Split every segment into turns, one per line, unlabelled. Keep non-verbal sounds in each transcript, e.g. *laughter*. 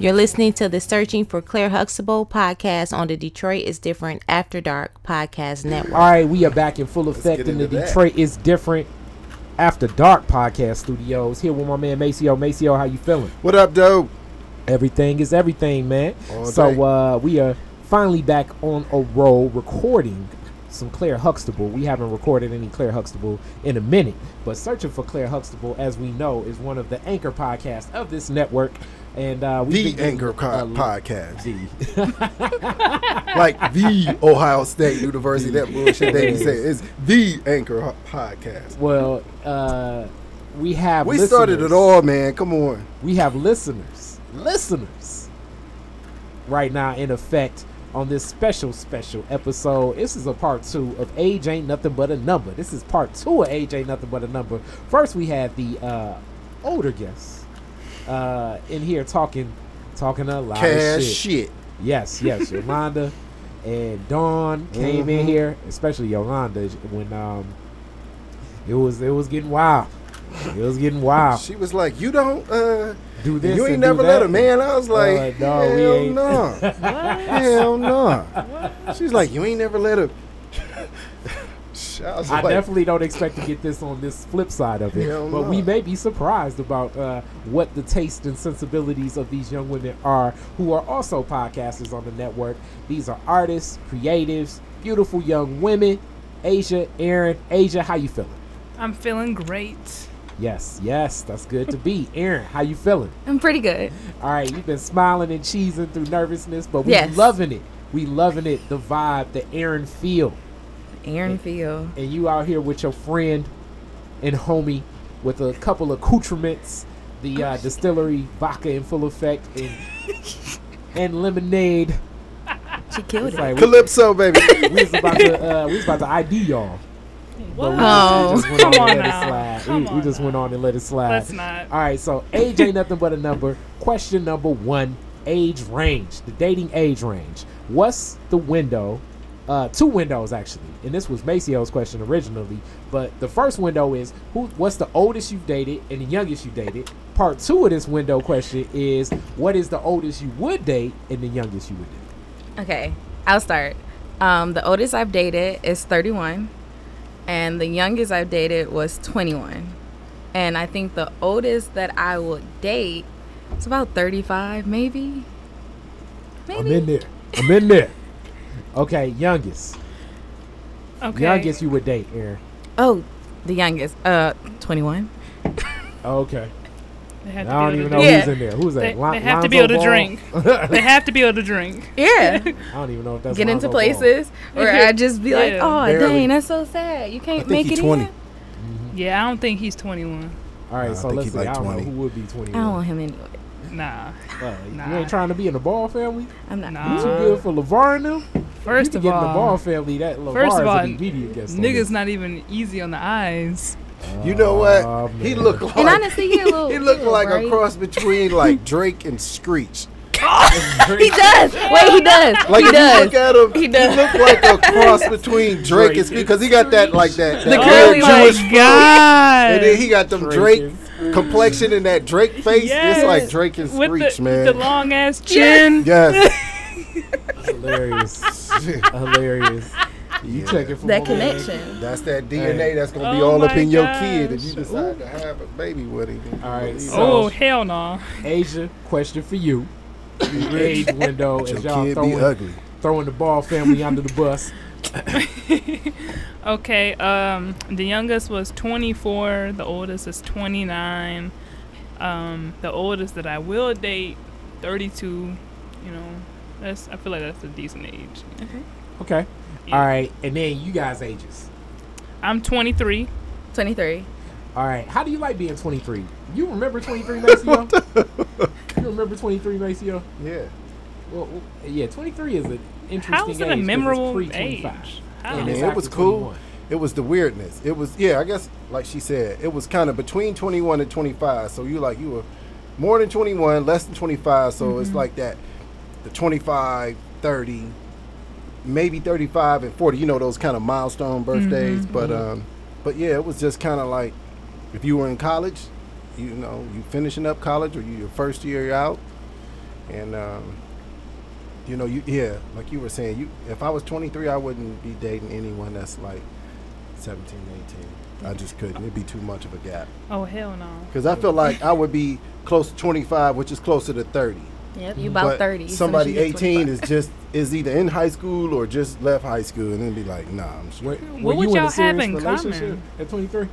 You're listening to the Searching for Claire Huxtable podcast on the Detroit is Different After Dark podcast network.
All right, we are back in full effect in the
that.
Detroit is different after dark podcast studios. Here with my man Maceo. Maceo, how you feeling?
What up, dope?
Everything is everything, man.
All
so
day.
uh, we are finally back on a roll recording some Claire Huxtable. We haven't recorded any Claire Huxtable in a minute, but searching for Claire Huxtable, as we know, is one of the anchor podcasts of this network. And uh,
The
been getting
Anchor
a
co- podcast.
The. *laughs* *laughs*
Like the Ohio State University. That bullshit they be saying. It's the Anchor podcast.
well, uh, we have.
We started it all, man. Come on.
we have listeners, listeners, right now in effect on this special, special episode. This is a part two of Age Ain't Nothing But a Number. This is part two of Age Ain't Nothing But a Number. First, we had the uh, older guests uh, in here talking, talking a lot
Cash
of shit.
shit.
Yes, yes, *laughs* Yolanda and Dawn came in
Mhm.
here, especially Yolanda when um, it was it was getting wild. It was getting wild.
She was like, "You don't uh,
Do this.
you ain't never let
that.
her, man." I was like,
Uh, no, we
"Hell
ain't."
no, *laughs* hell no." She's like, "You ain't never let her." I,
I
like,
definitely don't expect to get this on this flip side of it, but
no.
we may be surprised about uh, what the taste and sensibilities of these young women are, who are also podcasters on the network. These are artists, creatives, beautiful young women. Asia, Aaron, Asia, how you feeling?
I'm feeling great.
Yes, yes, that's good to be. *laughs* Aaron, how you feeling?
I'm pretty good.
All right, you've been smiling and cheesing through nervousness, but we
Yes.
loving it. We loving it. The vibe, the Aaron feel.
Aaron Field.
and you out here with your friend and homie with a couple accoutrements, the uh, distillery vodka in full effect, and and lemonade.
She killed
It's
it.
like we,
Calypso, baby.
we was about to uh, we was about to ID y'all.
What?
But we just went
Come
on
on
and let it slide. We we
on
just went on and let it slide.
Let's not.
All right, so age ain't nothing but a number. Question number one: age range, the dating age range. What's the window? Uh, two windows actually, and this was Maceo's question originally. But the first window is who? What's the oldest you've dated and the youngest you dated? Part two of this window question is what is the oldest you would date and the youngest you would date?
Okay, I'll start. Um, the oldest I've dated is 31, and the youngest I've dated was 21. And I think the oldest that I would date is about 35, maybe. Maybe.
I'm in there. I'm in there. Okay, youngest.
Okay.
Youngest you would date, Aaron.
Oh, the youngest. Uh, 21.
Okay.
They have
I don't
be
even
able
know
to
Yeah.
who's in there. Who's that?
They-
Lon-
they have to be
Lonzo
able to
Ball?
drink. *laughs* They have to be able to drink.
Yeah. *laughs*
I don't even know if that's
Get into
Lonzo Ball.
places where I just be like, oh,
Barely.
dang, that's so sad. You can't
think
make
he's
it
20.
in.
Yeah, I don't think he's 21.
All right,
Nah, I
so let's see.
like
I don't
20.
know who would be 21.
I don't want him anyway.
Nah.
Uh, You ain't trying to be in the Ball family?
I'm not.
Nah.
You too good for LaVar and them?
First of
can get in the Ball
all,
family. That LaVar
first of all,
an immediate guest. on
niggas not even easy on the eyes.
You know what?
Oh,
he
man.
looked like
And honestly, he a little. *laughs*
he looked
little
like
bright.
a cross between *laughs* like Drake and Screech. *laughs*
He does. Wait, he does.
Like
he
if
does.
you look at him,
He
he, looked like a cross between Drake
Drake
and Screech because he got that like that,
The
that
curly
oh
Jewish
my
food,
god!
and then he got them
Drake
Drake, complexion and that Drake face.
Yes.
It's like Drake and
with
Screech,
the,
man.
the long ass chin.
yes,
Hilarious. *laughs* Hilarious. You checking for
That
my man?
connection.
that's that DNA that's gonna be
Oh
all up
my
in your kid if you decide to have a baby with him.
All right, so-
Oh hell no!
Asia, question for you. The age window
your
as y'all
kid be
throwing,
ugly.
throwing the Ball family under the bus. *laughs*
Okay, um, the youngest was 24. The oldest is 29. Um, the oldest that I will date, 32. You know, that's I feel like that's a decent age.
Okay.
Yeah.
All right, and then you guys' ages.
I'm 23.
23.
All right. How do you like being 23? You remember 23, Maceo? *laughs* *laughs* you remember 23, Maceo?
Yeah.
Well, well, yeah, 23 is an interesting
How is
age.
it
'cause
a memorable
pre-25.
age?
And
How?
it's
Yeah, it was cool.
21.
It was the weirdness. It was yeah, I guess like she said, it was kind of between 21 and 25. So you like you were more than 21, less than 25. So
Mm-hmm.
it's like that the 25, 30, maybe 35 and 40. You know those kind of milestone birthdays,
Mm-hmm.
but um but yeah, it was just kind of like if you were in college, you know, you finishing up college or you your first year out and um, you know, you yeah, like you were saying, you if I was 23, I wouldn't be dating anyone that's like 17, 18. I just couldn't. It'd be too much of a gap.
Oh hell no.
Because I feel like I would be close to 25, which is closer to 30.
Yep, you about
But
30. as soon as
Somebody 18 is just is either in high school or just left high school, and then be like, nah, I'm
Were,
straight.
were
would
you in
y'all
a serious
have in
relationship
common?
at 23?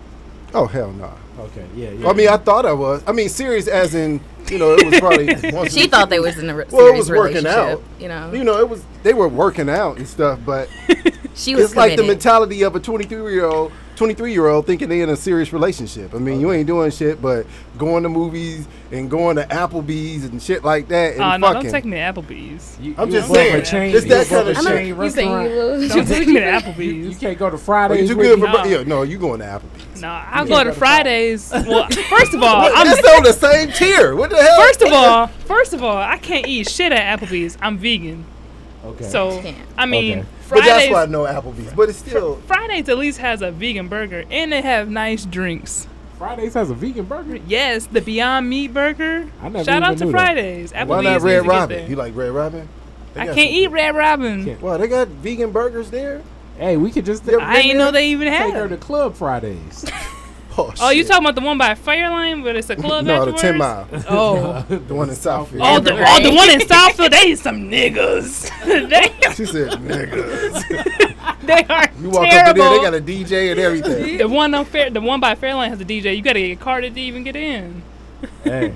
Oh hell no.
Okay, yeah, yeah.
I mean, I thought I was. I mean, serious as in, you know, it was probably. *laughs* once
She thought they was in a re-
Well, it was working out.
You know,
You know, it was. They were working out and stuff, but *laughs*
she was
it's like the mentality of a 23 year old 23 year old thinking they in a serious relationship i mean you ain't doing shit but going to movies and going to applebee's and shit like that and
Oh no,
fucking
don't take me to Applebee's.
You-
I'm
you
just
above
saying,
chain,
it's
you
that
above
kinda
a
shit.
chain
you saying you will?
Don't take me to
You, *laughs* you can't go to
Are
Fridays.
you
with
good
me?
for
No.
yeah, no you going to applebee's
No, I'll
You
go to
go to
Fridays. Well, first of all, *laughs* I'm
That's on the same tier what the hell
first of all, first of all, I can't eat shit at Applebee's. I'm vegan,
Okay.
so
Can't.
I mean,
Okay.
but that's why i know applebee's but it's still
Fridays at least has a vegan burger and they have nice drinks.
Fridays has a vegan burger.
Yes, the Beyond Meat burger.
I never
Shout out to
knew that.
Fridays. Applebee's
why not red robin you like red robin They
I can't
some-
eat Red Robin.
Well they got vegan burgers there
Hey, we could just
Yeah,
I ain't know they even
take her
had.
to Club Fridays. *laughs*
oh,
Oh, you talking about the one by Fairlane, but it's a *laughs* club
no the 10 mile
Oh. *laughs*
the one in southfield
Oh, the, oh, the one in *laughs* Southfield, they some niggas. they,
she said niggas
they are
you walk
terrible.
up there they got a dj and everything
the one on Fair, the one by Fairlane has a DJ. You gotta get carded to even get in.
hey,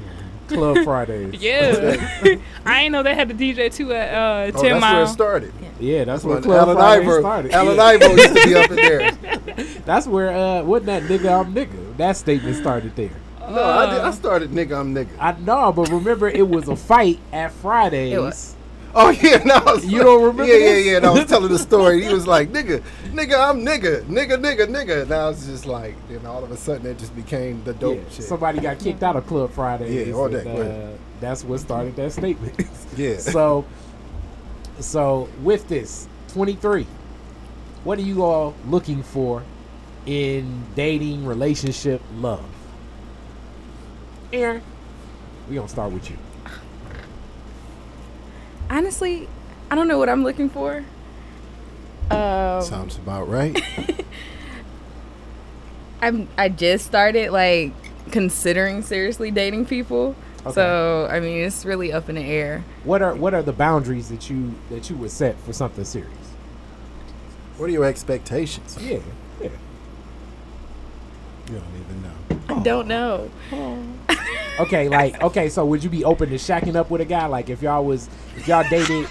Club Fridays. *laughs*
Yeah, *laughs* I ain't know they had the DJ too at uh,
oh,
Ten
that's
Mile.
where it started
Yeah, that's where Club
Alan
Fridays
Ivo,
started.
Alan
Yeah.
Ivo used to be up in there. *laughs*
That's where uh, wasn't that nigga I'm nigga? That statement started there.
No, I, did, I started nigga, I'm nigga.
I know, but remember it was a fight at Fridays.
Oh *laughs* yeah, no, was
You don't remember
Yeah,
this?
yeah, yeah. And I was *laughs* telling the story. He was like, nigga, nigga, I'm nigga, nigga, nigga, nigga. Now I was just like, then all of a sudden it just became the dope
Yeah,
shit.
Somebody got kicked out of Club Friday.
Yeah, all that,
and, uh, that's what started that statement. *laughs*
Yeah.
So, so with this 23, what are you all looking for in dating, relationship, love? Aaron, we gonna start with you.
Honestly, I don't know what I'm looking for. Um,
Sounds about right. *laughs*
I'm I just started like considering seriously dating people.
Okay.
So I mean, it's really up in the air.
What are what are the boundaries that you that you would set for something serious?
what are your expectations?
Yeah, yeah.
You don't even know.
I don't know. *laughs*
Okay, like okay, so would you be open to shacking up with a guy? Like if y'all was if y'all dated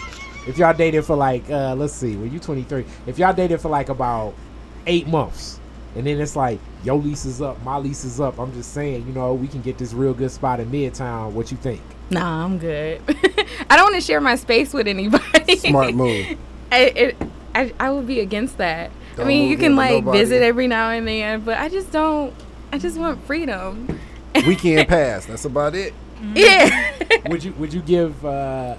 if y'all dated for like uh let's see, when you twenty three, if y'all dated for like about eight months and then it's like your lease is up, my lease is up. I'm just saying, you know, we can get this real good spot in Midtown. What you think?
Nah, I'm good. *laughs* I don't want to share my space with anybody.
Smart move. *laughs*
I, it, I I would be against that.
Don't
I mean, you can like
nobody.
visit every now and then, but I just don't. I just want freedom.
Weekend *laughs* pass. That's about it.
Yeah.
would you would you give uh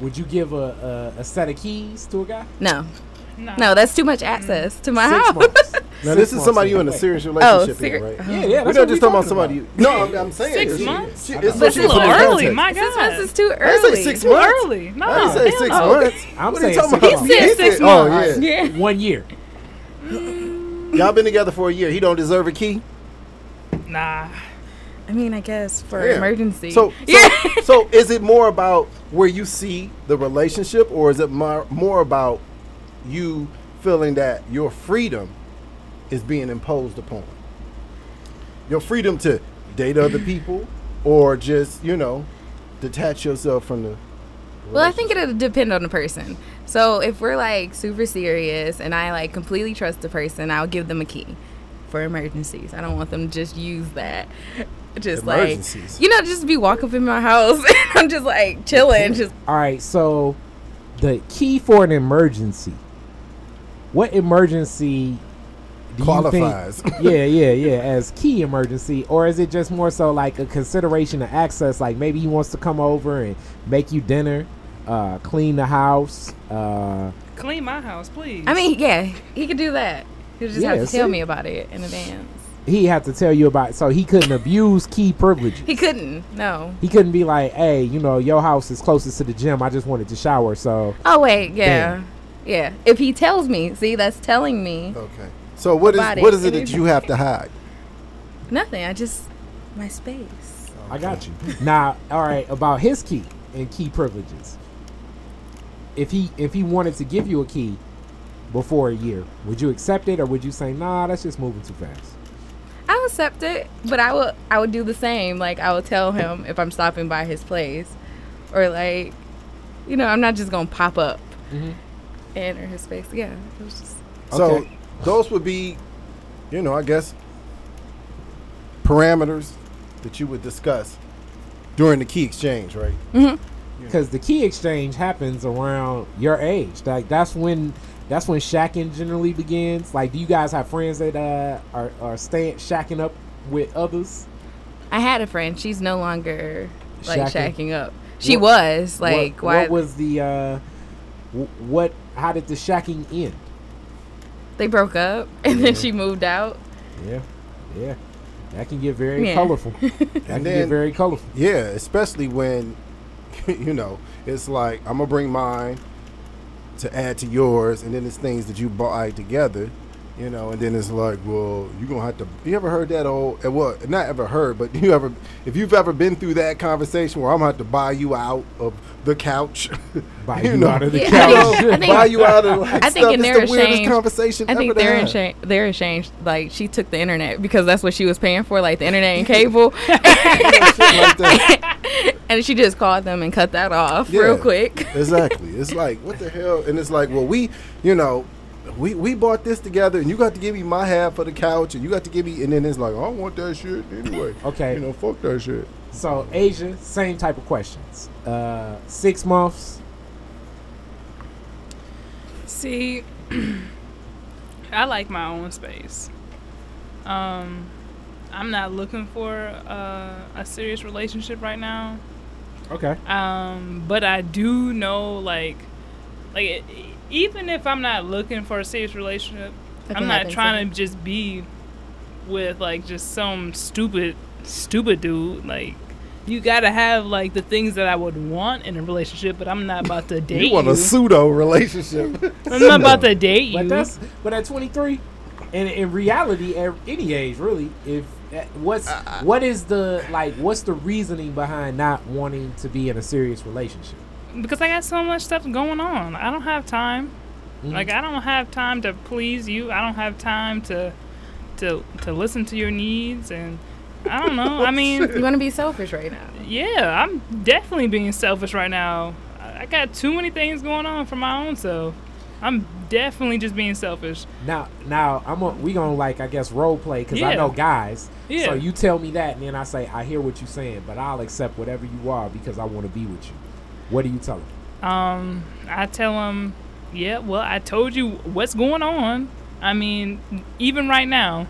would you give a, a, a set of keys to a guy?
no,
Nah.
no, that's too much access to my
Six
house.
months. *laughs*
Now this is somebody you in a serious oh, relationship,
ser-
in, right?
Yeah, yeah.
We're not
what
just talking about somebody. You, no, I'm, I'm saying
Six
it's-
months?
she- it's
know.
That's a little
early.
context.
My
Six
God.
months is too
early. I say six
Too
months.
early. No,
I didn't say
hell
six
no.
months.
I'm
What are you talking
six
about?
months.
He said six
Oh
months.
yeah.
Yeah.
One year. Mm.
Y'all been together for a year. He don't deserve a key.
Nah.
I mean, I guess for
Yeah.
emergency.
So, *laughs* so,
yeah.
so is it more about where you see the relationship, or is it more more about you feeling that your freedom is being imposed upon? Your freedom to date other *laughs* people, or just you know detach yourself from the.
Well, I think it'll depend on the person. So if we're like super serious and I like completely trust the person, I'll give them a key for emergencies. I don't want them to just use that. Just
Emergencies.
like you know, just be walking up in my house *laughs* and I'm just like chilling, just
All right, so the key for an emergency. What emergency do
Qualifies.
you think? *laughs* yeah, yeah, yeah, as key emergency, or is it just more so like a consideration of access? Like maybe he wants to come over and make you dinner, uh, clean the house. Uh,
Clean my house, please.
I mean, yeah, he could do that. He just
Yeah,
have to tell me about it in advance.
He had to tell you about. So he couldn't abuse key privileges.
He couldn't. No.
He couldn't be like, "Hey, you know, your house is closest to the gym. I just wanted to shower." So
Oh wait, yeah,
Damn.
yeah. If he tells me, see, that's telling me
Okay. So what is
About it.
what is it that you have to hide?
nothing. I just my space.
I got you. now, all right, about his key and key privileges. If he if he wanted to give you a key before a year, would you accept it or would you say, "Nah, that's just moving too fast"?
I will accept it, but I will I would do the same. Like I will tell him if I'm stopping by his place, or like, you know, I'm not just gonna pop up
Mhm.
and enter his space. Yeah, it was just
So
Okay.
those would be, you know, I guess parameters that you would discuss during the key exchange, right?
Because the key exchange happens around your age. Like that's when that's when shacking generally begins. Like, do you guys have friends that uh, are are staying shacking up with others?
I had a friend. She's no longer like
Shacking?
shacking up. She
What-
was like
what,
why
what was the uh, what? How did the shacking end?
they broke up *laughs* and
Yeah.
then she moved out.
Yeah, yeah. That can get very
Yeah.
colorful. *laughs* That can get very colorful.
Yeah, especially when, *laughs* you know, it's like I'm gonna bring mine to add to yours, and then it's things that you buy together, you know, and then it's like, well, you're gonna have to. You ever heard that old? uh, Well, not ever heard, but *laughs* you ever, if you've ever been through that conversation where I'm gonna have to buy you out of the couch, *laughs*
Buy
you
you
know,
out of the
Yeah, I
couch.
think- *laughs* I think-
buy you out of like,
I think
stuff.
in
it's
their
the weirdest
shame-
conversation
I think they're ashamed. They're ashamed. Like she took the internet because that's what she was paying for, like the internet and cable,
like
and she just called them and cut that off
Yeah.
real quick.
Exactly. It's like what the hell? And it's like, well, we, you know, we we bought this together, and you got to give me my half of the couch, and you got to give me, and then it's like, I don't want that shit anyway. *laughs*
Okay.
You know, fuck that shit.
So Asia, same type of questions. Uh, six months.
See, *clears throat* I like my own space. Um, I'm not looking for uh, a serious relationship right now.
Okay.
Um, but I do know, like, like even if I'm not looking for a serious relationship,
That
I'm not trying
too.
to just be with like just some stupid, stupid dude. Like, you gotta have like the things that I would want in a relationship, but I'm not about to *laughs* date
You want a pseudo relationship? *laughs*
I'm not about to date you.
But that's but at 23, and in reality, at any age, really, if uh, what's what is the like what's the reasoning behind not wanting to be in a serious relationship?
Because I got so much stuff going on. I don't have time.
Mhm.
Like I don't have time to please you. I don't have time to to to listen to your needs and I don't know. I *laughs* mean,
You want to be selfish right now.
yeah, I'm definitely being selfish right now. I got too many things going on for my own self. I'm definitely just being selfish.
Now, now I'm a, we gonna like I guess role play because I know guys.
Yeah.
So you tell me that, and then I say I hear what you're saying, but I'll accept whatever you are because I want to be with you. What do you tell him?
Um, I tell them, yeah, well, I told you what's going on. I mean, even right now,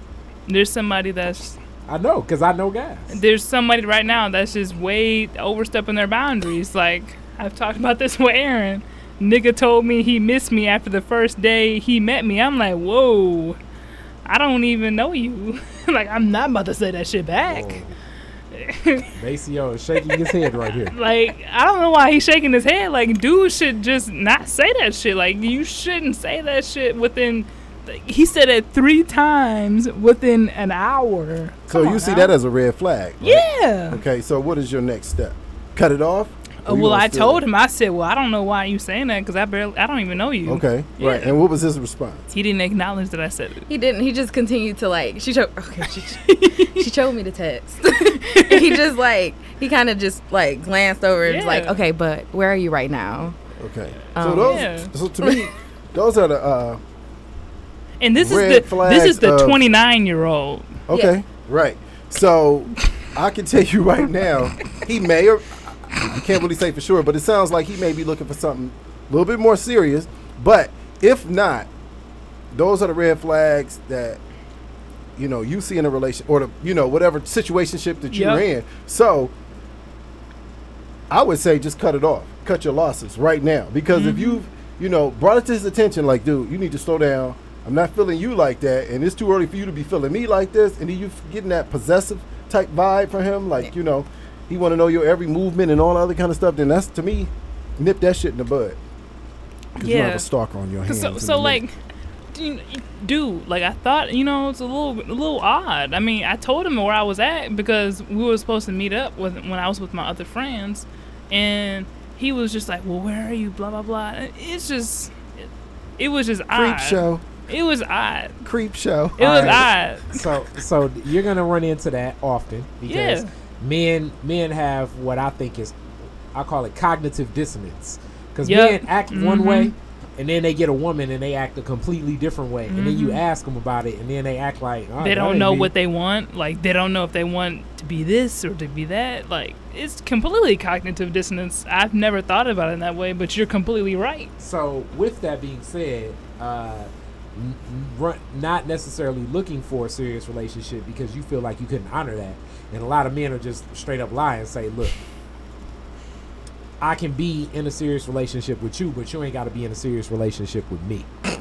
there's somebody that's
I know because I know guys.
there's somebody right now that's just way overstepping their boundaries. Like I've talked about this *laughs* with Aaron. Nigga told me he missed me after the first day he met me. I'm like, whoa, I don't even know you. *laughs* like I'm not about to say that shit back. *laughs*
Maceo is shaking his head right here.
Like I don't know why he's shaking his head. Like dude should just not say that shit. Like you shouldn't say that shit within. like, He said it three times within an hour.
so you
on
see
now.
that as a red flag? right?
yeah.
Okay. So what is your next step? Cut it off?
Uh, well, I
still-
told him. I said, "Well, I don't know why you saying that because I barely, I don't even know you."
Okay. Right. And what was his response?
He didn't acknowledge that I said it.
He didn't. He just continued to like. She showed. Okay. She, *laughs* she showed me the text. *laughs* he just like he kind of just like glanced over and was like, okay, but where are you right now?
Okay.
Um,
so those.
Yeah.
So to me, *laughs* those are the. uh
And this
Red
is the this is the 29 year old.
Okay, right. So I can tell you right now, he may or I can't really say for sure, but it sounds like he may be looking for something a little bit more serious. But if not, those are the red flags that you know you see in a relation or the you know whatever situationship that you're
Yep.
in. So I would say just cut it off, cut your losses right now, because if mm-hmm. you've you know brought it to his attention, like dude, you need to slow down. I'm not feeling you like that, and it's too early for you to be feeling me like this, and then you f- getting that possessive type vibe from him, like you know, he want to know your every movement and all that other kind of stuff. Then that's to me, nip that shit in the bud. 'Cause you have
Yeah.
a stalker on your hands.
So, so
the minute.
like, dude, dude, like I thought, you know, it's a little, a little odd. I mean, I told him where I was at because we were supposed to meet up with when I was with my other friends, and he was just like, "Well, where are you?" Blah blah blah. It's just, it, it was just
creep
odd.
show,
It was odd.
creep show.
It was
Alright.
odd.
so so you're gonna run into that often because
Yeah.
Men men have what I think is I call it cognitive dissonance because
Yep.
men act one
Mhm.
way and then they get a woman and they act a completely different way and then you
Mhm.
ask them about it and then they act like oh,
they don't know what they want. Like they don't know if they want to be this or to be that. Like it's completely cognitive dissonance. I've never thought about it in that way, but you're completely right.
So, with that being said, uh, n- n- run, not necessarily looking for a serious relationship because you feel like you couldn't honor that, and a lot of men are just straight up lie and say, "Look, I can be in a serious relationship with you, but you ain't got to be in a serious relationship with me." *laughs*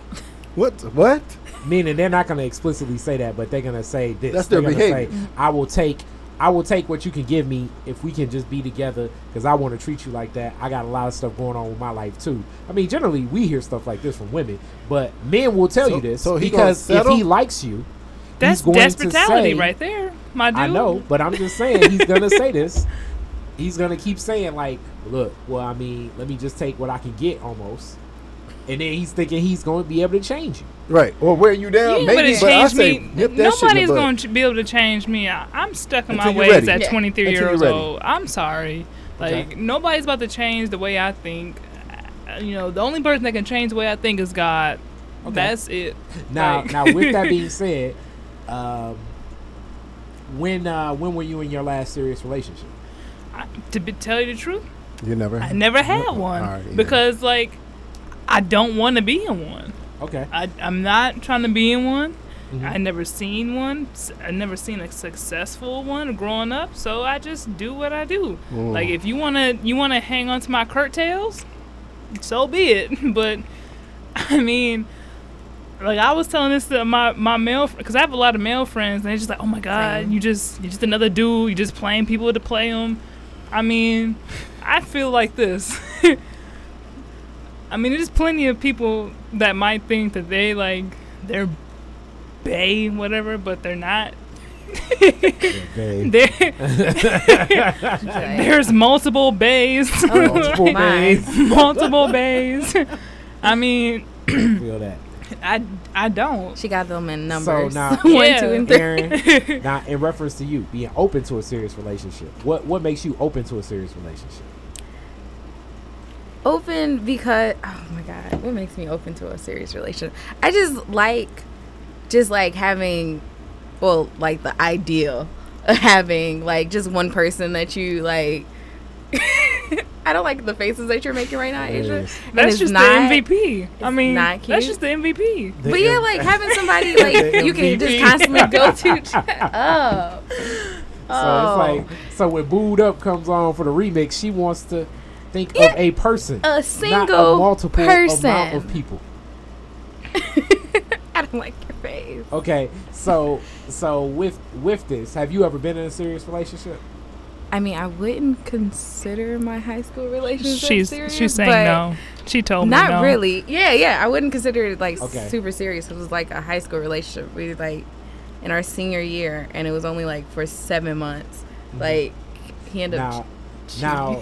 What? What?
Meaning, they're not going to explicitly say that, but they're going to say this.
That's
They're
their behavior.
Say, I will take. I will take what you can give me if we can just be together because I want to treat you like that. I got a lot of stuff going on with my life too. I mean, generally we hear stuff like this from women, but men will tell
So-
you this
so he
because if he likes you,
That's
he's going to
desperation
say,
right there, my dude.
I know, but I'm just saying he's gonna say *laughs* this. He's gonna keep saying like, "Look, well, I mean, let me just take what I can get almost," and then he's thinking he's going to be able to change you.
Right. Or wear you
You
down.
ain't
Maybe, but I say
me.
nip that
Nobody's
the
going to be able to change me. I, I'm stuck in
Until
my ways
ready.
at
Yeah.
23
Until
years old. I'm sorry. Like
Okay.
nobody's about to change the way I think. Uh, You know, the only person that can change the way I think is God.
Okay.
That's it.
Now,
Like-
now with that *laughs* being said, um, when uh, when were you in your last serious relationship?
I, to be, tell you the truth,
You never.
I never had
No.
one
All right, yeah.
because like I don't want to be in one.
Okay.
I, I'm not trying to be in one.
Mhm.
I never seen one. S- I never seen a successful one growing up. So I just do what I do.
Mm.
Like if you wanna you wanna hang on to my curtails, so be it. *laughs* But I mean, like I was telling this to my my male because I have a lot of male friends, and they're just like, oh my god,
Same.
you just you're just another dude. You're just playing people to play them. I mean, I feel like this. *laughs* I mean, there's plenty of people that might think that they like they're bay whatever, but they're not.
Okay. *laughs*
There, there's multiple bays.
Oh, *laughs*
Multiple bays.
multiple bays. I mean, *clears throat*
Feel that. *laughs*
I I don't.
She got them in numbers.
So *laughs* now-
One,
Yeah.
two, and three.
Aaron, *laughs* now in reference to you being open to a serious relationship, what what makes you open to a serious relationship?
open because oh my god what makes me open to a serious relationship i just like just like having well like the ideal of having like just one person that you like *laughs* i don't like the faces that you're making right now asia
Yes.
And
That's
it's
just
not-
the MVP. I mean,
not
that's
cute.
just the MVP.
but yeah like having somebody *laughs* like you can just constantly go *laughs* to oh
So it's like so when Boo'd Up comes on for the remix, she wants to think
Yeah.
of a person,
a
not a
single
multiple
person
amount of people.
i don't like your face
Okay, so so with with this, have you ever been in a serious relationship?
I mean, I wouldn't consider my high school relationship
She's
serious.
she's saying no. She told me
Not
no.
really. Yeah, yeah. I wouldn't consider it like
Okay.
super serious. It was like a high school relationship. We like in our senior year, and it was only like for seven months. Like he ended up.
Mm-hmm. Now, now,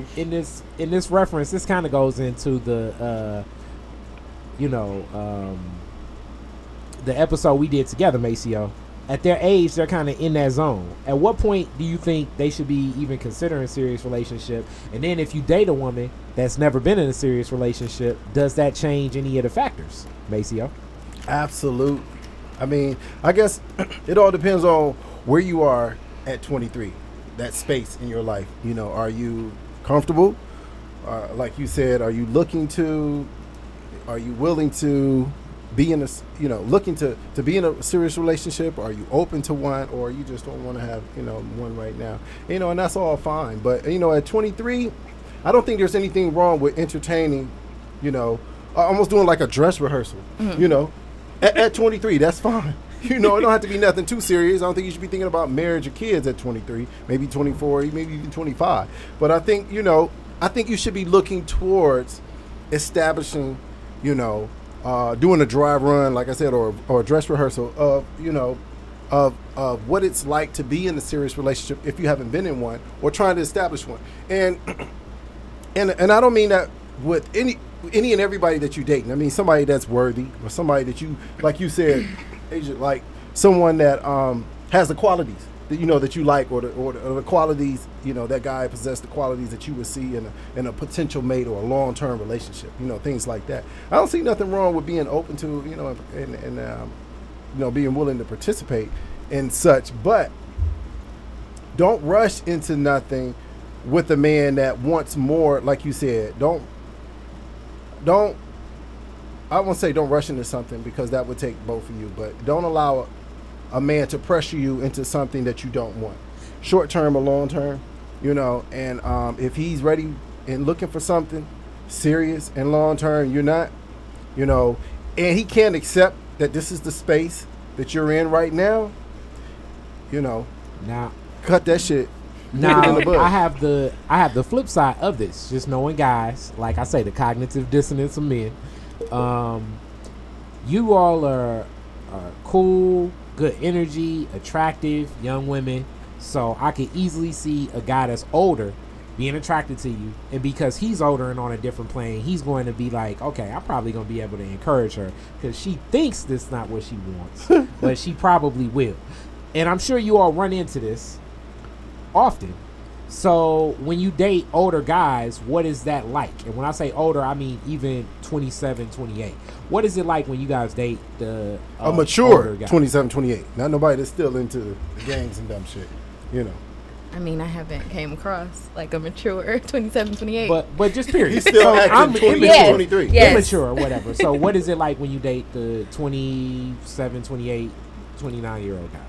now in this in this reference, this kind of goes into the uh, you know um, the episode we did together, Maceo. At their age, they're kind of in that zone. At what point do you think they should be even considering serious relationship? And then, if you date a woman that's never been in a serious relationship, does that change any of the factors, Maceo?
Absolute. I mean, I guess *clears throat* it all depends on where you are at 23. That space in your life. You know, are you comfortable? Uh, like you said, are you looking to? Are you willing to be in a? You know, looking to to be in a serious relationship? Are you open to one, or you just don't want to have you know one right now? You know, and that's all fine. But you know, at 23, I don't think there's anything wrong with entertaining. You know, almost doing like a dress rehearsal. Mm-hmm. You know, at, at 23, that's fine. *laughs* You know, it don't have to be nothing too serious. I don't think you should be thinking about marriage or kids at 23, maybe 24, maybe even 25. But I think, you know, I think you should be looking towards establishing, you know, uh, doing a dry run, like I said, or, or a dress rehearsal of, you know, of, of what it's like to be in a serious relationship if you haven't been in one or trying to establish one. And *clears throat* and and I don't mean that with any any and everybody that you dating. I mean somebody that's worthy or somebody that you like you said, agent like someone that um, has the qualities that you know that you like or the, or the, or the qualities you know that guy possessed the qualities that you would see in a, in a potential mate or a long term relationship. You know things like that. I don't see nothing wrong with being open to you know and and um, you know being willing to participate in such, but don't rush into nothing with a man that wants more like you said don't don't i won't say don't rush into something because that would take both of you but don't allow a, man to pressure you into something that you don't want short term or long term you know and um, if he's ready and looking for something serious and long term you're not you know and he can't accept that this is the space that you're in right now you know
Now,
cut that shit
now
the.
I have the I have the flip side of this. Just knowing guys, like I say, the cognitive dissonance of men. Um, you all are, are cool, good energy, attractive young women. So I could easily see a guy that's older being attracted to you, and because he's older and on a different plane, he's going to be like, okay, I'm probably going to be able to encourage her because she thinks this is not what she wants, *laughs* but she probably will. And I'm sure you all run into this often. So when you date older guys, what is that like? And when I say older, I mean even 27, 28. What is it like when you guys date the uh,
a mature
older guy?
27, 28. Not nobody that's still into the gangs and dumb shit. You know.
I mean, I haven't came across like a mature *laughs* 27, 28.
But but just period.
He's still
So
acting
I'm
22,
immature,
23.
Yes.
immature or whatever. So *laughs* what is it like when you date the 27, 28, 29 year old guys?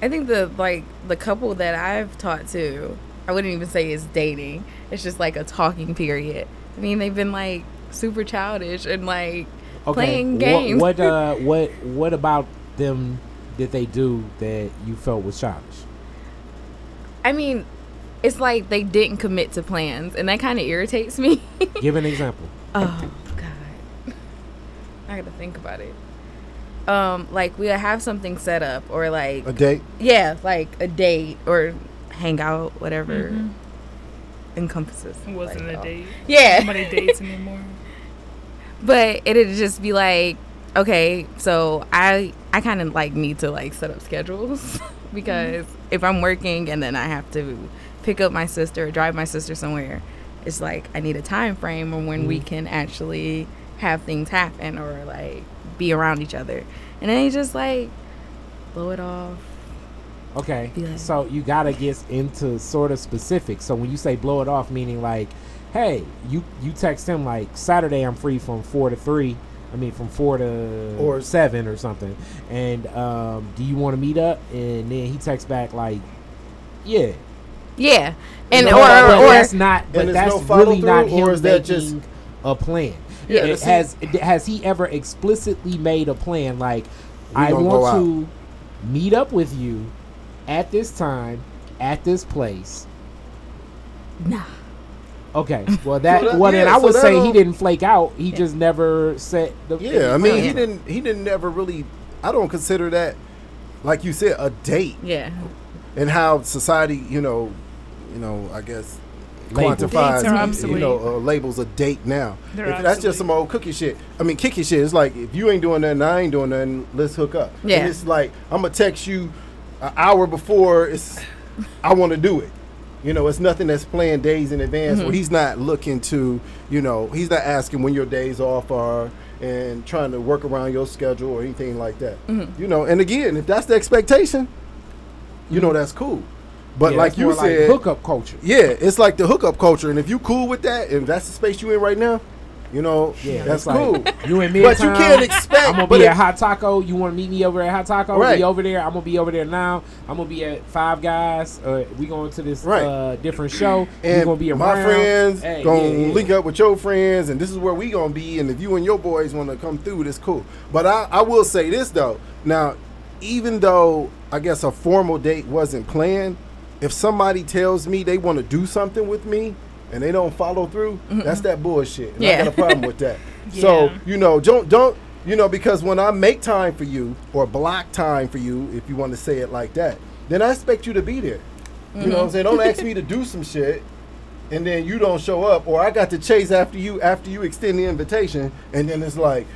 I think the like the couple that I've talked to, I wouldn't even say is dating. It's just like a talking period. I mean, they've been like super childish and like playing games.
What, uh *laughs* what what about them did they do that you felt was childish?
I mean, it's like they didn't commit to plans, and that kind of irritates me. *laughs*
Give an example.
oh God, I gotta think about it. Um, like we'll have something set up, or like
A date.
yeah, like a date or hang out, whatever
Mhm.
encompasses.
It wasn't
like,
a date.
Yeah.
Nobody dates *laughs* anymore.
But it'd just be like okay so i i kind of like need to like set up schedules *laughs* because mm-hmm. if i'm working and then i have to pick up my sister or drive my sister somewhere it's like i need a time frame on when we mm-hmm. can actually have things happen or like be around each other and then you just like blow it off
Okay.
Like-
So you gotta get into sort of specific. So when you say blow it off, meaning like, hey, you you text him like Saturday I'm free from four to three. I mean from four to
Or-
seven or something. And um, do you want to meet up? And then he texts back like, yeah.
yeah and
No,
or
but
or,
that's not. But that's
no
really not
through,
him
or is that
making
just-
a plan.
Yeah,
It has has he ever explicitly made a plan like
We
I
gonna
want
out.
to meet up with you at this time at this place.
nah
Okay, *laughs* well that,
So that-
well then
yeah,
I
so
would say he didn't flake out. He just never set the
Yeah, I mean, he didn't. He didn't never really. I don't consider that, like you said, a date.
yeah
And how society, you know, you know, I guess
Labels.
quantifies,
Dates are
you know, uh, labels a date now. If that's just some old cookie shit. I mean, kicky shit. It's like if you ain't doing nothing, I ain't doing nothing. Let's hook up. And
Yeah.
it's like I'm gonna text you an hour before it's. I want to do it. You know, it's nothing that's planned days in advance. Where mm-hmm. he's not looking to, you know, he's not asking when your days off are and trying to work around your schedule or anything like that. Mm-hmm. You know, and again, if that's the expectation, you know, mm-hmm. that's cool. But
Yeah,
like you said,
hookup culture.
yeah, it's like the hookup culture, and if you cool with that, and that's the space you in right now, You know,
Yeah,
that's
like,
cool.
You and me.
But you can't expect.
I'm gonna be at Hot Taco. You want to meet me over at Hot Taco?
Right.
be over there. I'm gonna be over there now. I'm gonna be at Five Guys. Uh, we going to this
Right.
uh, different show. we
and
gonna be around.
my friends
Hey,
gonna
yeah, yeah.
link up with your friends, and this is where we gonna be. And if you and your boys want to come through, that's cool. But I, I will say this though. Now, even though I guess a formal date wasn't planned, if somebody tells me they want to do something with me and they don't follow through, that's that bullshit. And I got a problem with that. *laughs* So you know, don't don't you know because when I make time for you or block time for you, if you want to say it like that, then I expect you to be there. You know what I'm mm-hmm. saying? Don't ask *laughs* me to do some shit and then you don't show up or I got to chase after you after you extend the invitation and then it's like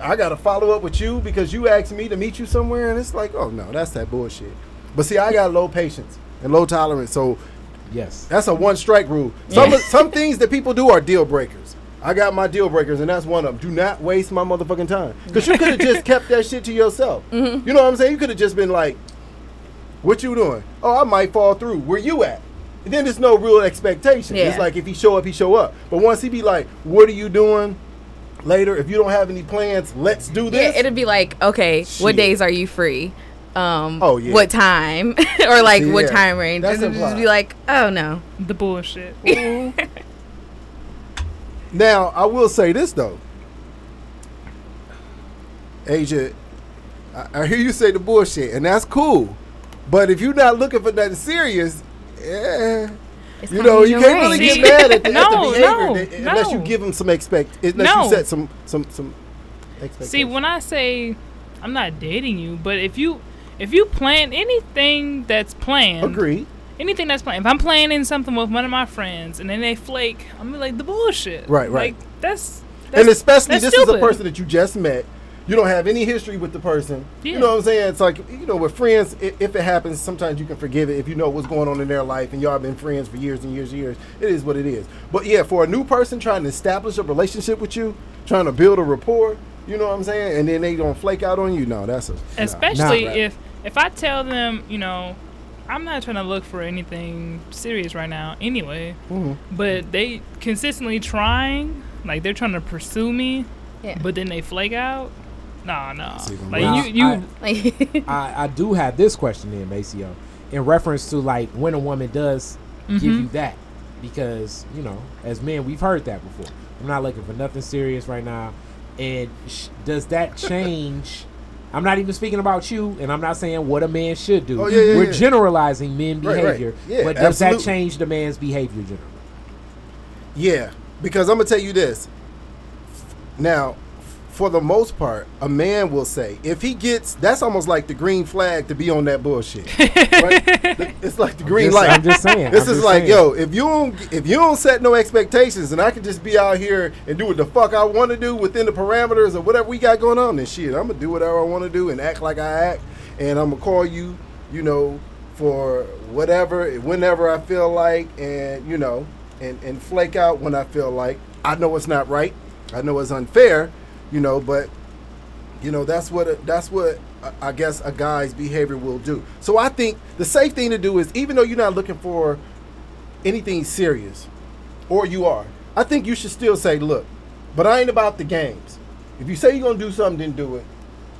I got to follow up with you because you asked me to meet you somewhere and it's like, "Oh no, that's that bullshit." But see, I got low patience and low tolerance, so
Yes.
that's a one strike rule. Some
Yeah. *laughs*
some things that people do are deal breakers. I got my deal breakers, and that's one of them. Do not waste my motherfucking time. Because you could have just *laughs* kept that shit to yourself.
Mm-hmm.
You know what I'm saying? You could have just been like, "What you doing? Oh, I might fall through. Where you at?" And then there's no real expectation. It's like if he show up, he show up. But once he be like, "What are you doing?" Later, if you don't have any plans, let's do
Yeah,
this.
it'd be like, okay,
Shit.
what days are you free? Um,
Oh, yeah.
What time? *laughs* or like
See,
what
yeah.
time range?
That's
It'd just be like, oh no.
The bullshit. *laughs*
Now, I will say this though. Asia, I, I hear you say the bullshit, and that's cool. But if you're not looking for nothing serious, yeah,
It's
you know, you can't really
range.
get mad at the, *laughs* at
No,
the behavior
no,
that- unless you give them some expect, unless
No.
you set some some some expectations.
See, when I say I'm not dating you, but if you if you plan anything that's planned,
agree.
anything that's planned. If I'm planning something with one of my friends and then they flake, I'm gonna be like the bullshit.
Right, right.
Like that's, that's
and especially
that's
this is a person that you just met. You don't have any history with the person. You know what I'm saying? It's like you know, with friends, if it happens, sometimes you can forgive it if you know what's going on in their life and y'all been friends for years and years and years. It is what it is. But yeah, for a new person trying to establish a relationship with you, trying to build a rapport, you know what I'm saying, and then they don't flake out on you. No, that's a
especially
Nah.
if if I tell them, you know, I'm not trying to look for anything serious right now anyway,
Mhm.
but they consistently trying, like they're trying to pursue me,
Yeah.
but then they flake out. Nah, nah.
See,
Like
well,
you, you,
I-
Like,
I, I do have this question in Maceo in reference to like when a woman does give
Mhm.
you that because you know as men we've heard that before. I'm not looking for nothing serious right now, and sh- does that change? I'm not even speaking about you, and I'm not saying what a man should do.
Oh, yeah, yeah,
We're
yeah.
generalizing men
Right,
behavior, but does
absolutely.
that change the man's behavior generally?
Yeah, because I'm gonna tell you this. Now, for the most part, a man will say if he gets that's almost like the green flag to be on that bullshit. *laughs* right? It's like the green
Just-
light.
I'm just saying. *laughs*
This
I'm
is like,
saying.
yo, if you don't if you don't set no expectations, and I can just be out here and do what the fuck I want to do within the parameters of whatever we got going on, then shit, I'm gonna do whatever I want to do and act like I act, and I'm gonna call you, you know, for whatever, whenever I feel like, and you know, and and flake out when I feel like. I know it's not right. I know it's unfair, you know, but you know that's what a, that's what I guess a guy's behavior will do. So I think the safe thing to do is even though you're not looking for anything serious, or you are, I think you should still say, look, but I ain't about the games. If you say you're gonna do something, then do it.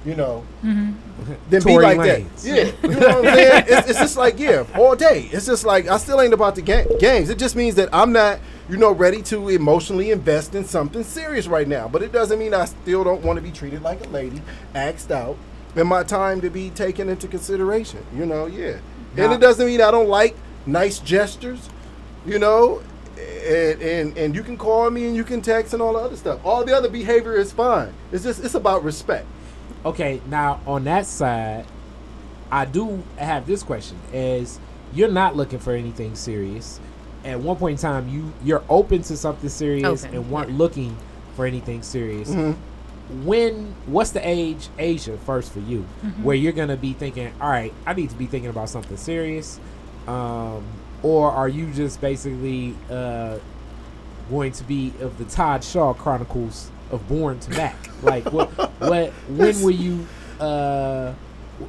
You know, mm-hmm. then be like
Lanez.
that. Yeah, you know what I'm saying? *laughs* It's, it's just like yeah, all day. It's just like I still ain't about the ga- games. It just means that I'm not, you know, ready to emotionally invest in something serious right now. But it doesn't mean I still don't want to be treated like a lady, axed out, and my time to be taken into consideration. You know, yeah. and it doesn't mean I don't like nice gestures. You know, and, and and you can call me and you can text and all the other stuff. All the other behavior is fine. It's just it's about respect.
Okay, now on that side, I do have this question: as you're not looking for anything serious. At one point in time, you you're open to something serious
Open,
and weren't
yeah.
looking for anything serious.
Mhm.
When what's the age, Asia, first for you, where you're gonna be thinking, all right, I need to be thinking about something serious, um, or are you just basically uh, going to be of the Todd Shaw Chronicles of Born to Mack? *laughs* Like, what, what, when will you, uh,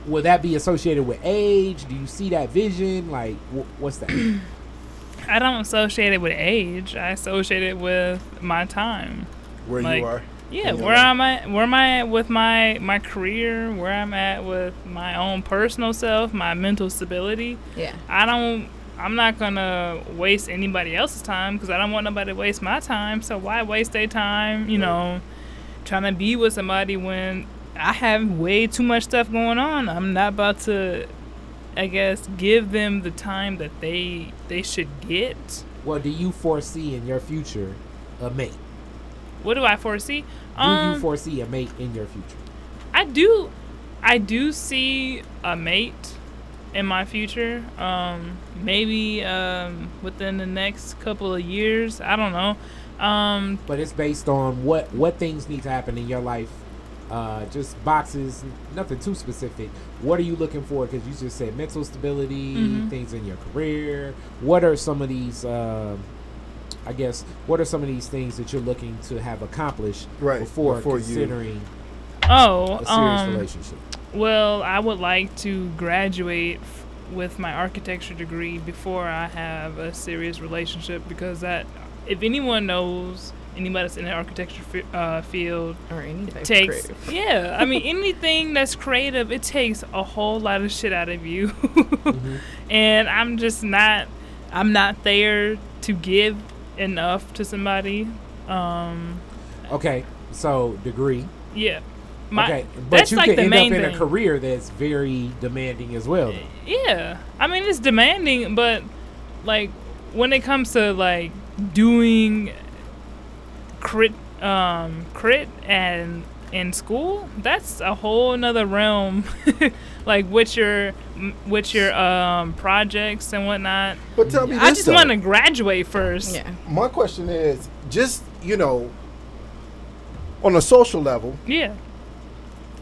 will that be associated with age? Do you see that vision? Like, wh- what's that? *clears throat*
I don't associate it with age. I associate it with my time.
Where
Like,
you are.
Yeah, where
life.
I'm at, where am I at with my my career, where I'm at with my own personal self, my mental stability.
Yeah.
I don't. I'm not gonna waste anybody else's time because I don't want nobody to waste my time. So why waste their time? You know, trying to be with somebody when I have way too much stuff going on. I'm not about to, I guess, give them the time that they they should get.
What do you foresee in your future a mate?
What do I foresee?
Do you foresee a mate in your future?
I do, I do see a mate in my future. Um, maybe um, within the next couple of years. I don't know. Um,
But it's based on what what things need to happen in your life. Uh, just boxes, nothing too specific. What are you looking for? Because you just said mental stability,
Mhm.
things in your career. What are some of these? um I guess what are some of these things that you're looking to have accomplished
Right,
before,
before you-
considering
oh,
a serious
um,
relationship?
well, I would like to graduate f- with my architecture degree before I have a serious relationship because that, if anyone knows anybody that's in the architecture fi- uh, field,
Or any type
takes yeah i mean *laughs* anything that's creative it takes a whole lot of shit out of you
Mhm. *laughs*
and i'm just not i'm not there to give enough to somebody um
Okay, so degree.
yeah my,
okay, but you
like
can end up in
thing.
a career that's very demanding as well. though.
yeah i mean it's demanding but like when it comes to like doing crit um crit and in school that's a whole nother realm *laughs* like with your with your um projects and whatnot
But tell me this
i just want to graduate first
Yeah.
My question is just you know, on a social level,
yeah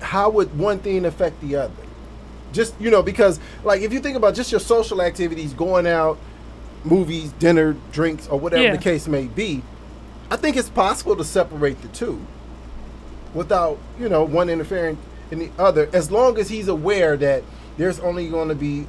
how would one thing affect the other? Just you know, because like if you think about just your social activities, going out, movies, dinner, drinks, or whatever
Yeah.
the case may be, I think it's possible to separate the two without you know one interfering in the other, as long as he's aware that there's only going to be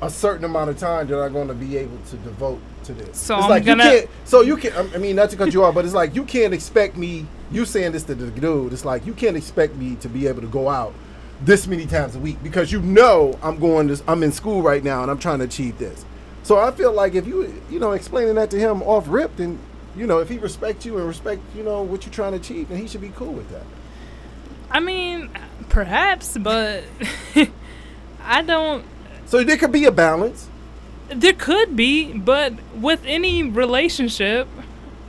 a certain amount of time that I'm going to be able to devote to this.
So
it's
I'm
like
gonna-
you can't. So you can. I mean, not to cut you off, but it's like you can't expect me. You saying this to the dude? It's like you can't expect me to be able to go out this many times a week because you know I'm going to. I'm in school right now and I'm trying to achieve this. So I feel like if you you know explaining that to him off rip, then you know if he respects you and respect you know what you're trying to achieve, then he should be cool with that.
i mean perhaps but *laughs* i don't
So there could be a balance.
There could be, but with any relationship,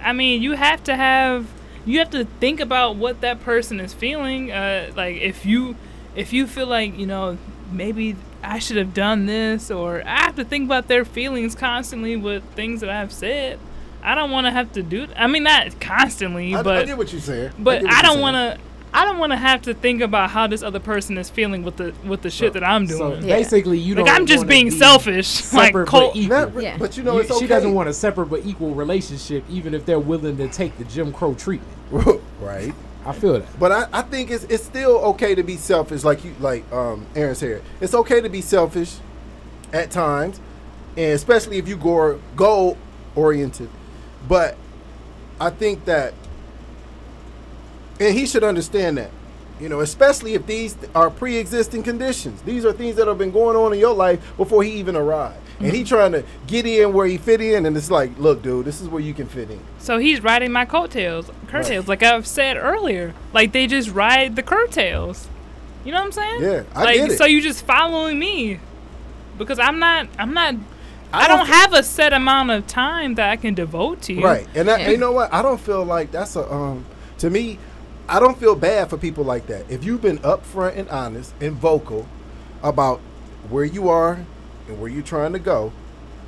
I mean, you have to have you have to think about what that person is feeling. Uh, like if you if you feel like you know maybe I should have done this, or I have to think about their feelings constantly with things that I've said. I don't want to have to do. I mean, not constantly,
I, I
but
get what you're saying.
but
get what
I don't want to. I don't want to have to think about how this other person is feeling with the with the shit that I'm
So
doing.
Yeah.
basically, you
like
don't.
Like I'm just being
be
selfish, *laughs* like
separate but equal.
Not re-
Yeah.
But you know,
You-
it's okay.
She doesn't want a separate but equal relationship, even if they're willing to take the Jim Crow treatment. *laughs*
right.
I feel that.
But I, I think it's it's still okay to be selfish, like you like um Aaron said. It's okay to be selfish at times, and especially if you go goal oriented. But I think that, and he should understand that, you know, especially if these are pre-existing conditions. These are things that have been going on in your life before he even arrived, and he mm-hmm. trying to get in where he fit in, and it's like, look, dude, this is where you can fit in.
So he's riding my coattails, curtails, like I've said earlier. Like they just ride the curtails. You know what I'm saying?
Yeah, I
like,
get it.
So you just following me because I'm not. I'm not. I,
I
don't
don't fe-
have a set amount of time that I can devote to you.
Right. And, I,
Yeah.
you know what? I don't feel like that's a um to me, I don't feel bad for people like that. If you've been upfront and honest and vocal about where you are and where you're trying to go,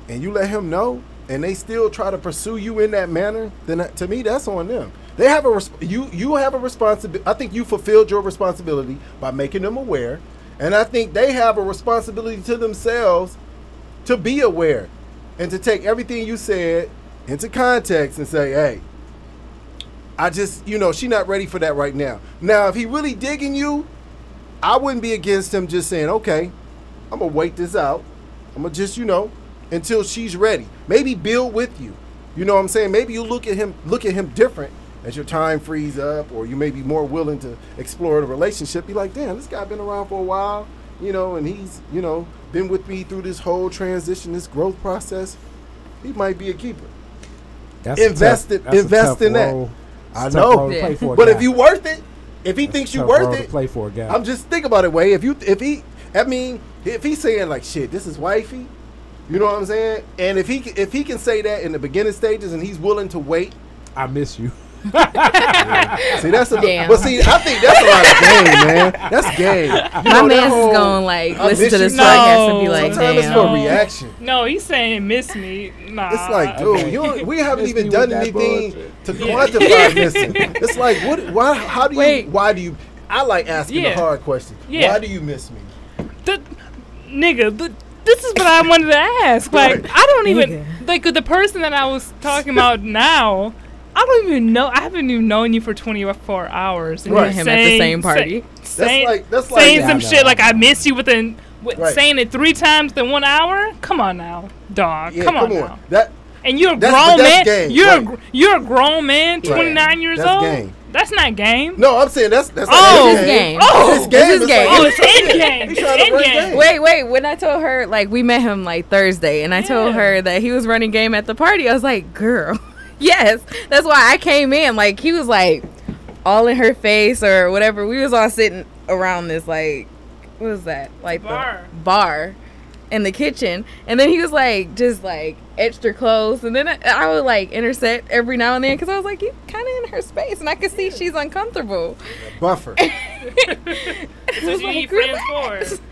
and you let him know, and they still try to pursue you in that manner, then that, to me that's on them. They have a resp- you you have a responsibility. I think you fulfilled your responsibility by making them aware, and I think they have a responsibility to themselves to be aware and to take everything you said into context and say, hey, I just, you know, she not ready for that right now. Now, if he really digging you, I wouldn't be against him just saying, okay, I'm gonna wait this out. I'm gonna just, you know, until she's ready. Maybe build with you. You know what I'm saying? Maybe you look at him look at him different as your time frees up, or you may be more willing to explore the relationship. Be like, damn, this guy been around for a while, you know, and he's you know been with me through this whole transition, this growth process. He might be a keeper.
That's a
Invest
tough-
invest in that.
role.
I
It's a tough
know.
Yeah.
play for a
But
guy.
if you worth it, if he
That's
thinks you worth it,
play for a guy.
I'm just think about it, way. If you if he, I mean, if he's saying like shit, this is wifey, you know what I'm saying? And if he if he can say that in the beginning stages and he's willing to wait,
I miss you.
See that's a
Damn.
but see I think that's a lot of game, man. That's game. You
My
know,
man's
whole-
is going like
I
listen to this
No.
podcast and be like,
Sometimes it's for
No.
reaction.
No, he's saying miss me. Nah.
It's like, dude, you don't, we haven't even done anything
bullshit.
to
Yeah.
quantify *laughs* missing. It's like, what? Why? How do you?
Wait.
Why do you? I like asking the hard question.
Yeah.
Why do you miss me?
the, nigga, the, this is what I wanted to ask. Like, I don't even like the person that I was talking about now. I don't even know. I haven't even known you for 24 hours. And
Right.
met
you're
him at the same party.
say- saying,
like- that's like-
saying
Yeah,
some
I
shit
I
like
know.
I miss you within with,
Right.
saying it three times in one hour. Come on now, dog.
Yeah,
come on now.
That
And you're a
That's-
grown
that's
man.
game,
You're
right.
gr- you're a grown man,
Right.
29 years
That's
old.
game.
That's not game.
no, I'm saying that's that's
Oh,
like
This is game.
Oh,
This
this
game
is
is
game.
like-
Oh, it's *laughs* in game.
He's
It's in game.
game.
Wait, wait. When I told her, like, we met him like Thursday, and I told her that he was running game at the party, I was like, girl, *laughs* yes. That's why I came in. Like, he was like all in her face or whatever. We was all sitting around this, like, what was that? Like,
Bar.
the bar in the kitchen. And then he was like, just like extra close. And then I, I would like intercept every now and then because I was like, you kind of in her space, and I could see she's uncomfortable.
buffer.
So
was
you
like,
friends for it, *laughs*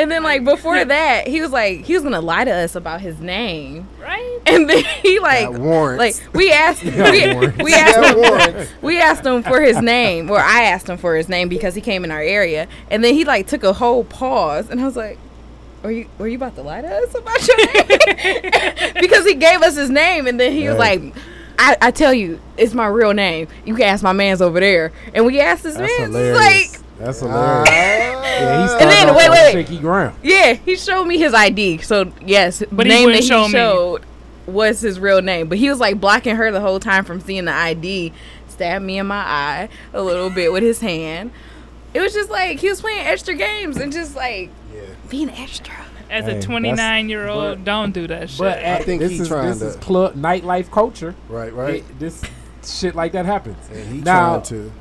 And then like before that, he was like he was gonna lie to us about his name.
right?
And then he like like we asked *laughs* we, we asked him we asked him for his name or I asked him for his name because he came in our area and then he like took a whole pause and I was like were you were you about to lie to us about your name? *laughs* because he gave us his name and then he was like I, I tell you, it's my real name. You can ask my man's over there. And we asked his
That's
man,
hilarious.
like,
That's
Ah.
hilarious. yeah, he started
And then, wait, wait.
shaky ground.
Yeah, he showed me his ID. So yes,
But he
name that
wouldn't
he
show me.
showed was his real name. But he was like blocking her the whole time from seeing the ID. Stabbed me in my eye a little bit with his hand. It was just like he was playing extra games and just like
Yeah.
being extra.
As
Hey,
a 29 year
but-
old, don't do that shit.
But
I think
this
he
is
trying
this
to-
is club nightlife culture.
Right. Right.
It- this shit like that happens.
and he
now,
trying to.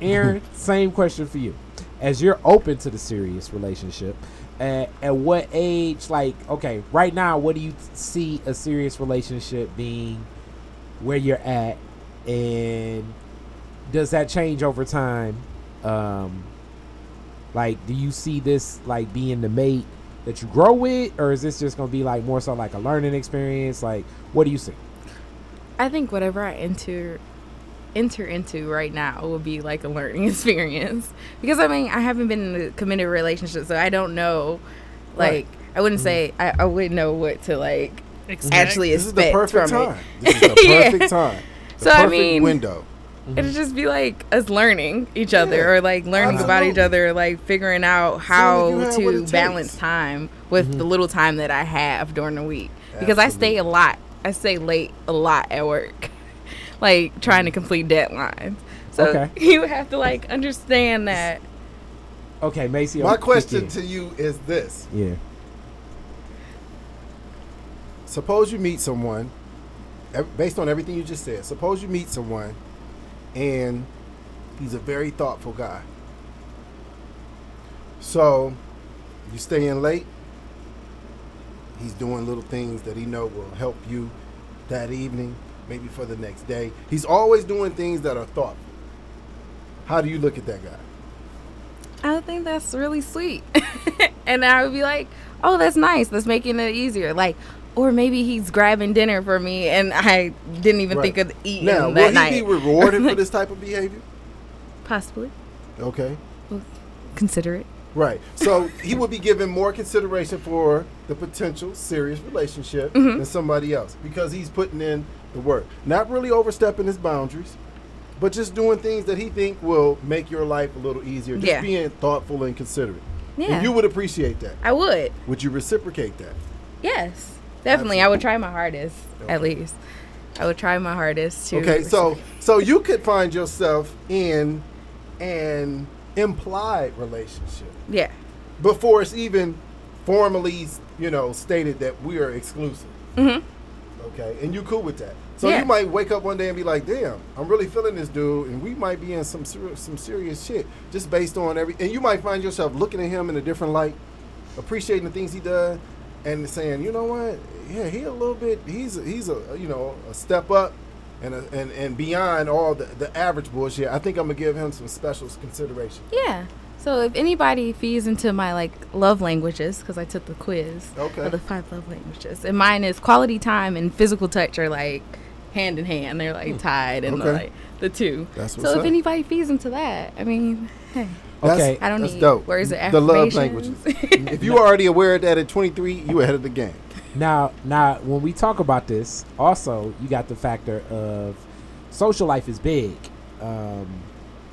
Aaron, *laughs* same question for you. As you're open to the serious relationship, uh, at what age? Like, okay, right now, what do you see a serious relationship being? Where you're at, and does that change over time? Um, like, do you see this like being the mate that you grow with, or is this just gonna be like more so like a learning experience? Like, what do you see?
I think whatever I enter enter into right now will be like a learning *laughs* experience because I mean I haven't been in a committed relationship, so I don't know. Like
Right.
I wouldn't say mm-hmm. I, I wouldn't know what to like
Expect-
actually
This is the perfect
from
time. *laughs* This is the
Yeah.
perfect time. The
So, I mean-
window.
it. It'd just be like us learning each other
Yeah,
or like learning about each other, like figuring out how
you have what
to balance
takes.
time with the mm-hmm. little time that I have during the week because I stay a lot. I stay late a lot at work, like trying to complete deadlines. So
Okay. *laughs*
you have to like understand that.
Okay, Macy.
My
I'll
question to you is this:
yeah.
Suppose you meet someone, based on everything you just said. Suppose you meet someone, and he's a very thoughtful guy. So, you stay in late. He's doing little things that he know will help you that evening, maybe for the next day. He's always doing things that are thoughtful. How do you look at that guy?
I think that's really sweet, *laughs* and I would be like, "Oh, that's nice. That's making it easier." Like, or maybe he's grabbing dinner for me, and I didn't even
Right.
think of eating
Now,
that
will he be rewarded for *laughs* this type of behavior?
Possibly
Okay.
consider it.
Right. So he would be given more consideration for the potential serious relationship
Mm-hmm.
than somebody else because he's putting in the work. Not really overstepping his boundaries, but just doing things that he think will make your life a little easier. Just
Yeah.
being thoughtful and considerate.
Yeah,
And you would appreciate that.
I would.
Would you reciprocate that?
Yes. Definitely, I would try my hardest. At least, I would try my hardest to.
Okay, so so you could find yourself in an implied relationship
yeah,
before it's even formally, you know, stated that we are exclusive.
Mhm.
Okay, and you cool with that. So
Yeah.
you might wake up one day and be like, "Damn, I'm really feeling this dude," and we might be in some ser- some serious shit just based on every. And you might find yourself looking at him in a different light, appreciating the things he does, and saying, "You know what? Yeah, he a little bit. He's a, he's a you know a step up." And, a, and and beyond all the, the average bullshit, I think I'm gonna give him some special consideration.
yeah. So if anybody feeds into my like love languages, because I took the quiz
Okay.
for the five love languages, and mine is quality time and physical touch are like hand in hand. They're like hmm. tied and
Okay.
like the two.
That's what's
so if
up.
anybody feeds into that, I mean, hey,
That's-
Okay.
I don't
that's
need
dope.
words of
The love languages. *laughs* if you are already aware of that at 23, you ahead of the game.
Now, now, when we talk about this, also you got the factor of social life is big. Um,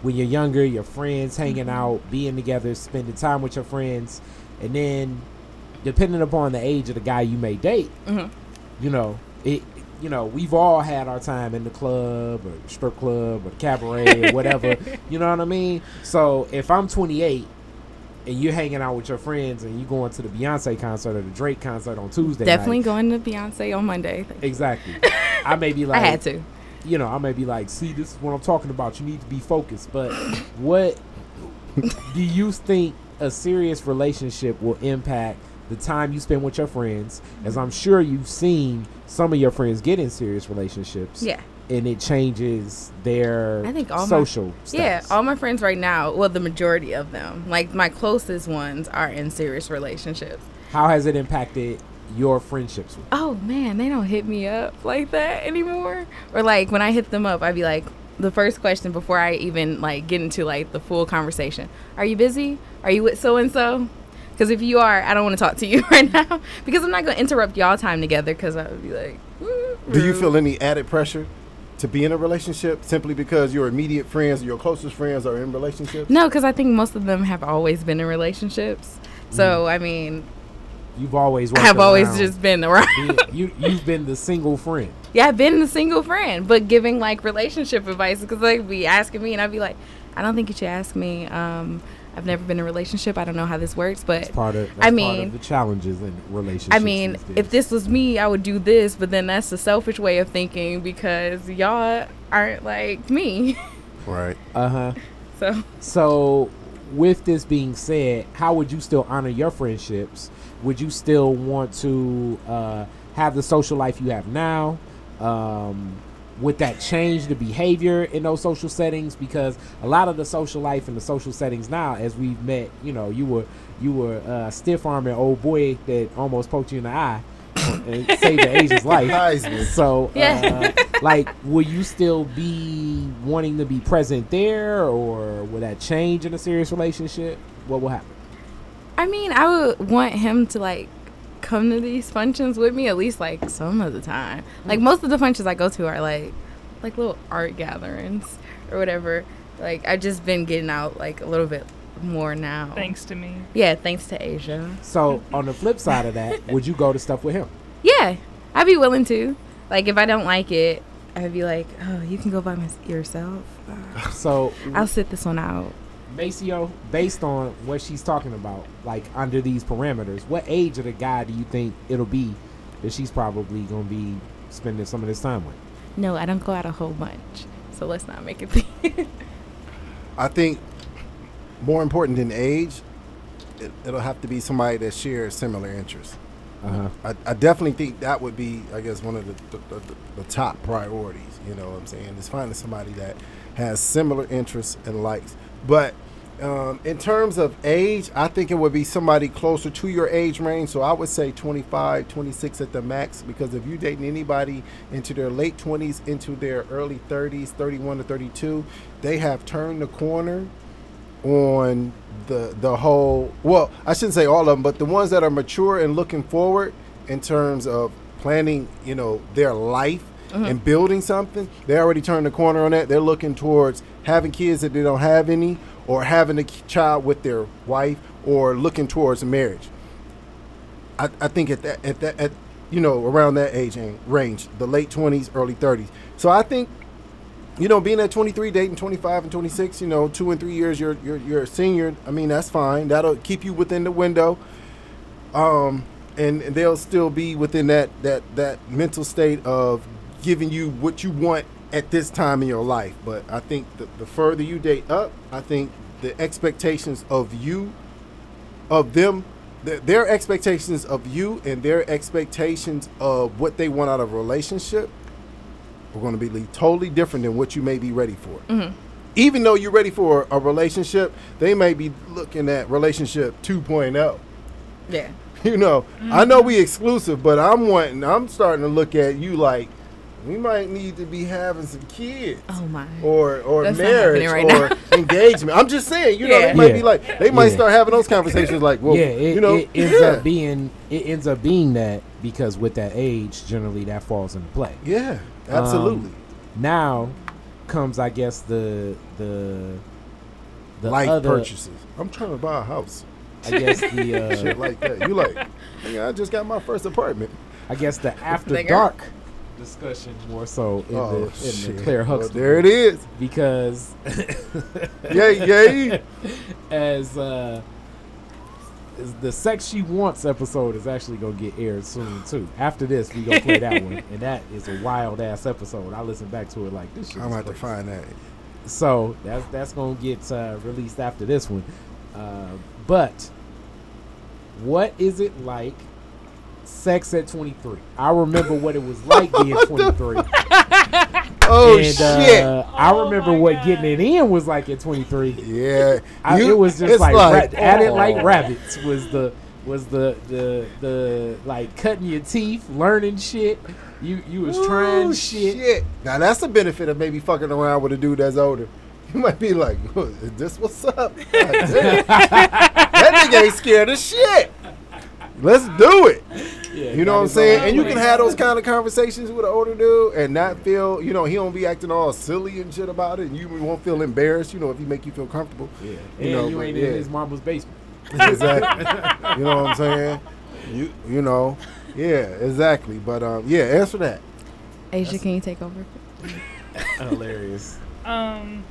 when you're younger, your friends hanging out, being together, spending time with your friends, and then depending upon the age of the guy you may date,
Mhm.
you know, it. You know, we've all had our time in the club or strip club or cabaret or whatever. *laughs* You know what I mean? So if I'm 28 and you're hanging out with your friends and you going to the Beyonce concert or the Drake concert on Tuesday,
Definitely
night,
going to Beyonce on Monday.
exactly. *laughs* I may be like,
I had to.
you know, I may be like, see, this is what I'm talking about. You need to be focused. But what do you think a serious relationship will impact the time you spend with your friends? As I'm sure you've seen some of your friends get in serious relationships.
Yeah.
And it changes their
I think all my-
social
Yeah, all my friends right now, well, the majority of them, like my closest ones, are in serious relationships.
How has it impacted your friendships with
Oh man, they don't hit me up like that anymore. Or like when I hit them up, I'd be like, the first question before I even like get into like the full conversation: Are you busy? Are you with so and so? Because if you are, I don't want to talk to you *laughs* right now because I'm not going to interrupt y'all time together. Because I would be like, "Mm,
Do you feel any added pressure to be in a relationship simply because your immediate friends, your closest friends, are in relationships?
No, because I think most of them have always been in relationships. So I mean,
You've always
I have always
around
just been around.
being- you you've been the single friend. *laughs*
Yeah, I've been the single friend, but giving like relationship advice because like be asking me, and I'd be like, I don't think you should ask me. Um, I've never been in a relationship. I don't know how this works, but
of
I mean-
the challenges in relationships.
I mean, if this was me, I would do this. But then that's the selfish way of thinking because y'all aren't like me. *laughs*
Right.
uh huh.
so
So, with this being said, how would you still honor your friendships? Would you still want to uh, have the social life you have now? Um, would that change the behavior in those social settings? Because a lot of the social life and the social settings now, as we've met, you know, you were you were uh, stiff arming old boy that almost poked you in the eye and *laughs* saved the Asian's life.
Heisman.
So,
Yeah.
uh, *laughs* like, will you still be wanting to be present there, or will that change in a serious relationship? What will happen?
I mean, I would want him to like come to these functions with me at least like some of the time. Like most of the functions I go to are like like little art gatherings or whatever. Like I've just been getting out like a little bit more now.
Thanks to me.
Yeah, thanks to Asia.
So, on the flip side of that, *laughs* would you go to stuff with him?
Yeah, I'd be willing to. Like if I don't like it, I'd be like, oh, you can go by my- yourself.
So,
I'll sit this one out.
Maceo, based on what she's talking about, like under these parameters, what age of the guy do you think it'll be that she's probably gonna be spending some of this time with?
No, I don't go out a whole bunch. So let's not make it. Be- *laughs*
I think more important than age, it, it'll have to be somebody that shares similar interests.
Uh huh.
I, I definitely think that would be, I guess, one of the, the, the, the top priorities. You know what I'm saying? Is finding somebody that has similar interests and likes. But um, in terms of age, I think it would be somebody closer to your age range. So I would say 25, 26 at the max. Because if you're dating anybody into their late 20s, into their early 30s, 31 to 32, they have turned the corner on the the whole well i shouldn't say all of them but the ones that are mature and looking forward in terms of planning you know their life and building something they already turned the corner on that they're looking towards having kids that they don't have any or having a child with their wife or looking towards marriage i, I think at that at that at you know, around that age range, the late 20s, early 30s. So I think, you know, being at 23, dating 25 and 26, you know, two and three years, you're you're you're a senior. I mean, that's fine. That'll keep you within the window. Um, and, and they'll still be within that that that mental state of giving you what you want at this time in your life. But I think the, the further you date up, I think the expectations of you, of them, th- their expectations of you and their expectations of what they want out of a relationship are going to be totally different than what you may be ready for. Mm-hmm. Even though you're ready for a relationship, they may be looking at relationship oh. 2.0
Yeah. *laughs*
you know, I mm-hmm. know we exclusive, but I'm wanting. I'm starting to look at you like we might need to be having some kids.
Oh my.
Or or
That's
marriage
right
or *laughs* engagement. I'm just saying, you know, they might
Yeah.
be like they might
Yeah.
start having those conversations like, well,
yeah, it,
you know,
it ends
yeah.
up being it ends up being that because with that age, generally that falls into play.
yeah, absolutely.
Um, Now comes, I guess, the the the
Light
other,
purchases. I'm trying to buy a house.
I guess the *laughs* uh,
Shit like that. You like? I just got my first apartment.
I guess the after dark discussion more so in
oh
the in
shit!
the Claire
Well, there it is.
because *laughs*
Yay, yay. *laughs*
as uh is the sex she wants episode is actually gonna get aired soon too. After this, we gonna play that one, and that is a wild ass episode. I listen back to it like this. Shit
I'm about to find that.
So that's that's gonna get uh, released after this one. Uh, but what is it like? Sex at 23. I remember what it was like being 23. *laughs*
Oh
and,
shit!
Uh, I
Oh
remember what
God.
getting it in was like at 23.
Yeah,
I,
You-
it was just
it's
like, ra- at it like
oh.
rabbits was the was the the the like cutting your teeth, learning shit. You you was trying
Ooh,
shit.
Now that's the benefit of maybe fucking around with a dude that's older. You might be like, "Is this what's up?" God damn. *laughs* that nigga ain't scared of shit. Let's do it.
Yeah,
You know what I'm saying? And you can have those kind of conversations with an older dude and not feel, you know, he don't be acting all silly and shit about it, and you won't feel embarrassed. You know, if he make you feel comfortable.
Yeah,
You
and
know,
you ain't
yeah.
in his mama's basement.
Exactly. you know what I'm saying? You you know, yeah, exactly. But um, yeah, answer that.
Asia, can you take over?
Hilarious.
Um,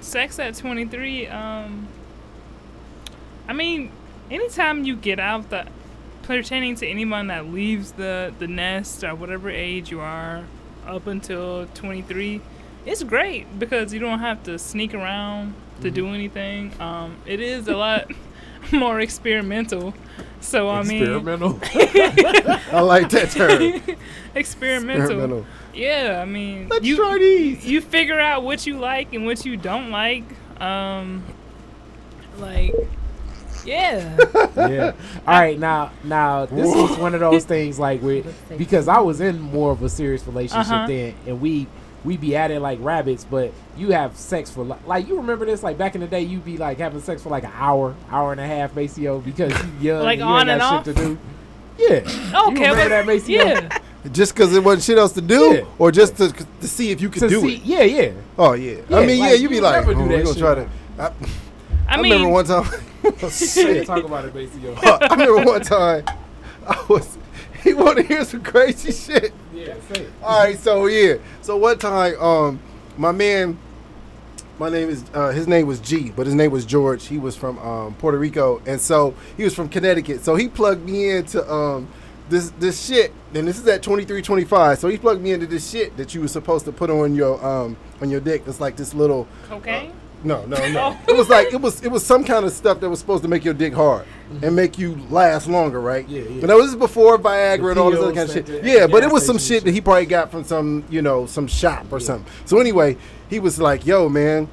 sex at 23. Um, I mean, anytime you get out the pertaining to anyone that leaves the the nest or whatever age you are up until 23, it's great because you don't have to sneak around to do anything. Um, it is a lot *laughs* more experimental. So I mean,
Experimental. *laughs*
I like that term. *laughs*
experimental.
Experimental.
Yeah, I mean,
Let's
you
try these.
you figure out what you like and what you don't like. Um, like, yeah,
yeah. All right. Now, now this was one of those things like where because I was in more of a serious relationship
Uh-huh.
then, and we we be at it like rabbits. But you have sex for li- like you remember this like back in the day you'd be like having sex for like an hour, hour and a half, Maceo, because you young
Like
and you
on
ain't got
and
shit to do. Yeah. you
okay,
remember
but-
that Maceo?
yeah.
Just because it wasn't shit else to do,
Yeah.
or just to to see if you could
To
do
see,
it.
yeah, yeah.
Oh yeah.
Yeah,
I mean, yeah,
like,
you be
you
like,
never do
oh, we gonna
shit
try to. I,
I,
I
mean,
remember one time. *laughs* shit.
Talk about it, Maceo.
I remember one time. I was. *laughs* He wanted to hear some crazy shit.
yeah, say it.
All right, so yeah, so one time, um, my man, my name is uh, his name was G, but his name was George. He was from um, Puerto Rico, and so he was from Connecticut. So he plugged me into um, this this shit, and this is at twenty three twenty five. So he plugged me into this shit that you were supposed to put on your um, on your dick. It's like this little.
cocaine.
No, no, no. it was like it was it was some kind of stuff that was supposed to make your dick hard and make you last longer, right?
Yeah, yeah.
But that was before Viagra
The
and all this other kind of shit. Yeah, but it was some shit that he probably got from some, you know, some shop or
Yeah.
something. So anyway, he was like, "Yo, man,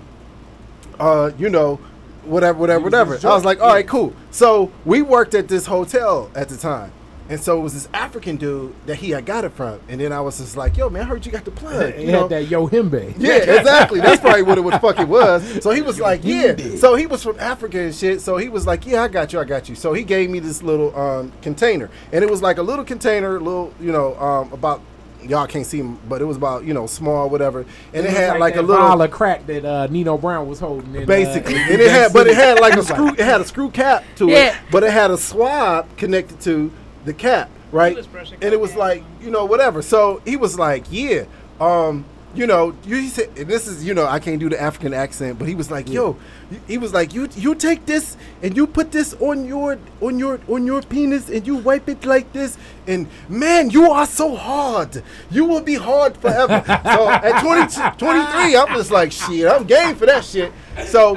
uh, you know, whatever, whatever,
was
whatever." I was like, "All right,
yeah.
cool." So we worked at this hotel at the time. And so it was this African dude that he had got it from, and then I was just like, "Yo, man, I heard you got the plug."
He
You know?
had that Yohimbe.
Yeah, exactly. That's probably what it was fucking was. So he was like, yeah.
did.
So he was from Africa and shit. So he was like, yeah, I got you, I got you. So he gave me this little um, container, and it was like a little container, little, you know, um, about y'all can't see him, but it was about you know small, whatever, and it, had like, a
that
little.
of crack that uh, Nino Brown was holding. In,
Basically,
uh,
and it had, but it had like a *laughs* screw. It had a screw cap to
Yeah.
it, but it had a swab connected to the cap. right? And it was
cocaine.
like, you know, whatever. So he was like, yeah, um, you know, you he said, and this is, you know, I can't do the African accent, but he was like, yo, he was like, you you take this and you put this on your on your on your penis and you wipe it like this, and man, you are so hard. You will be hard forever. *laughs* so at 20, 23, I'm just like, shit, I'm game for that shit. So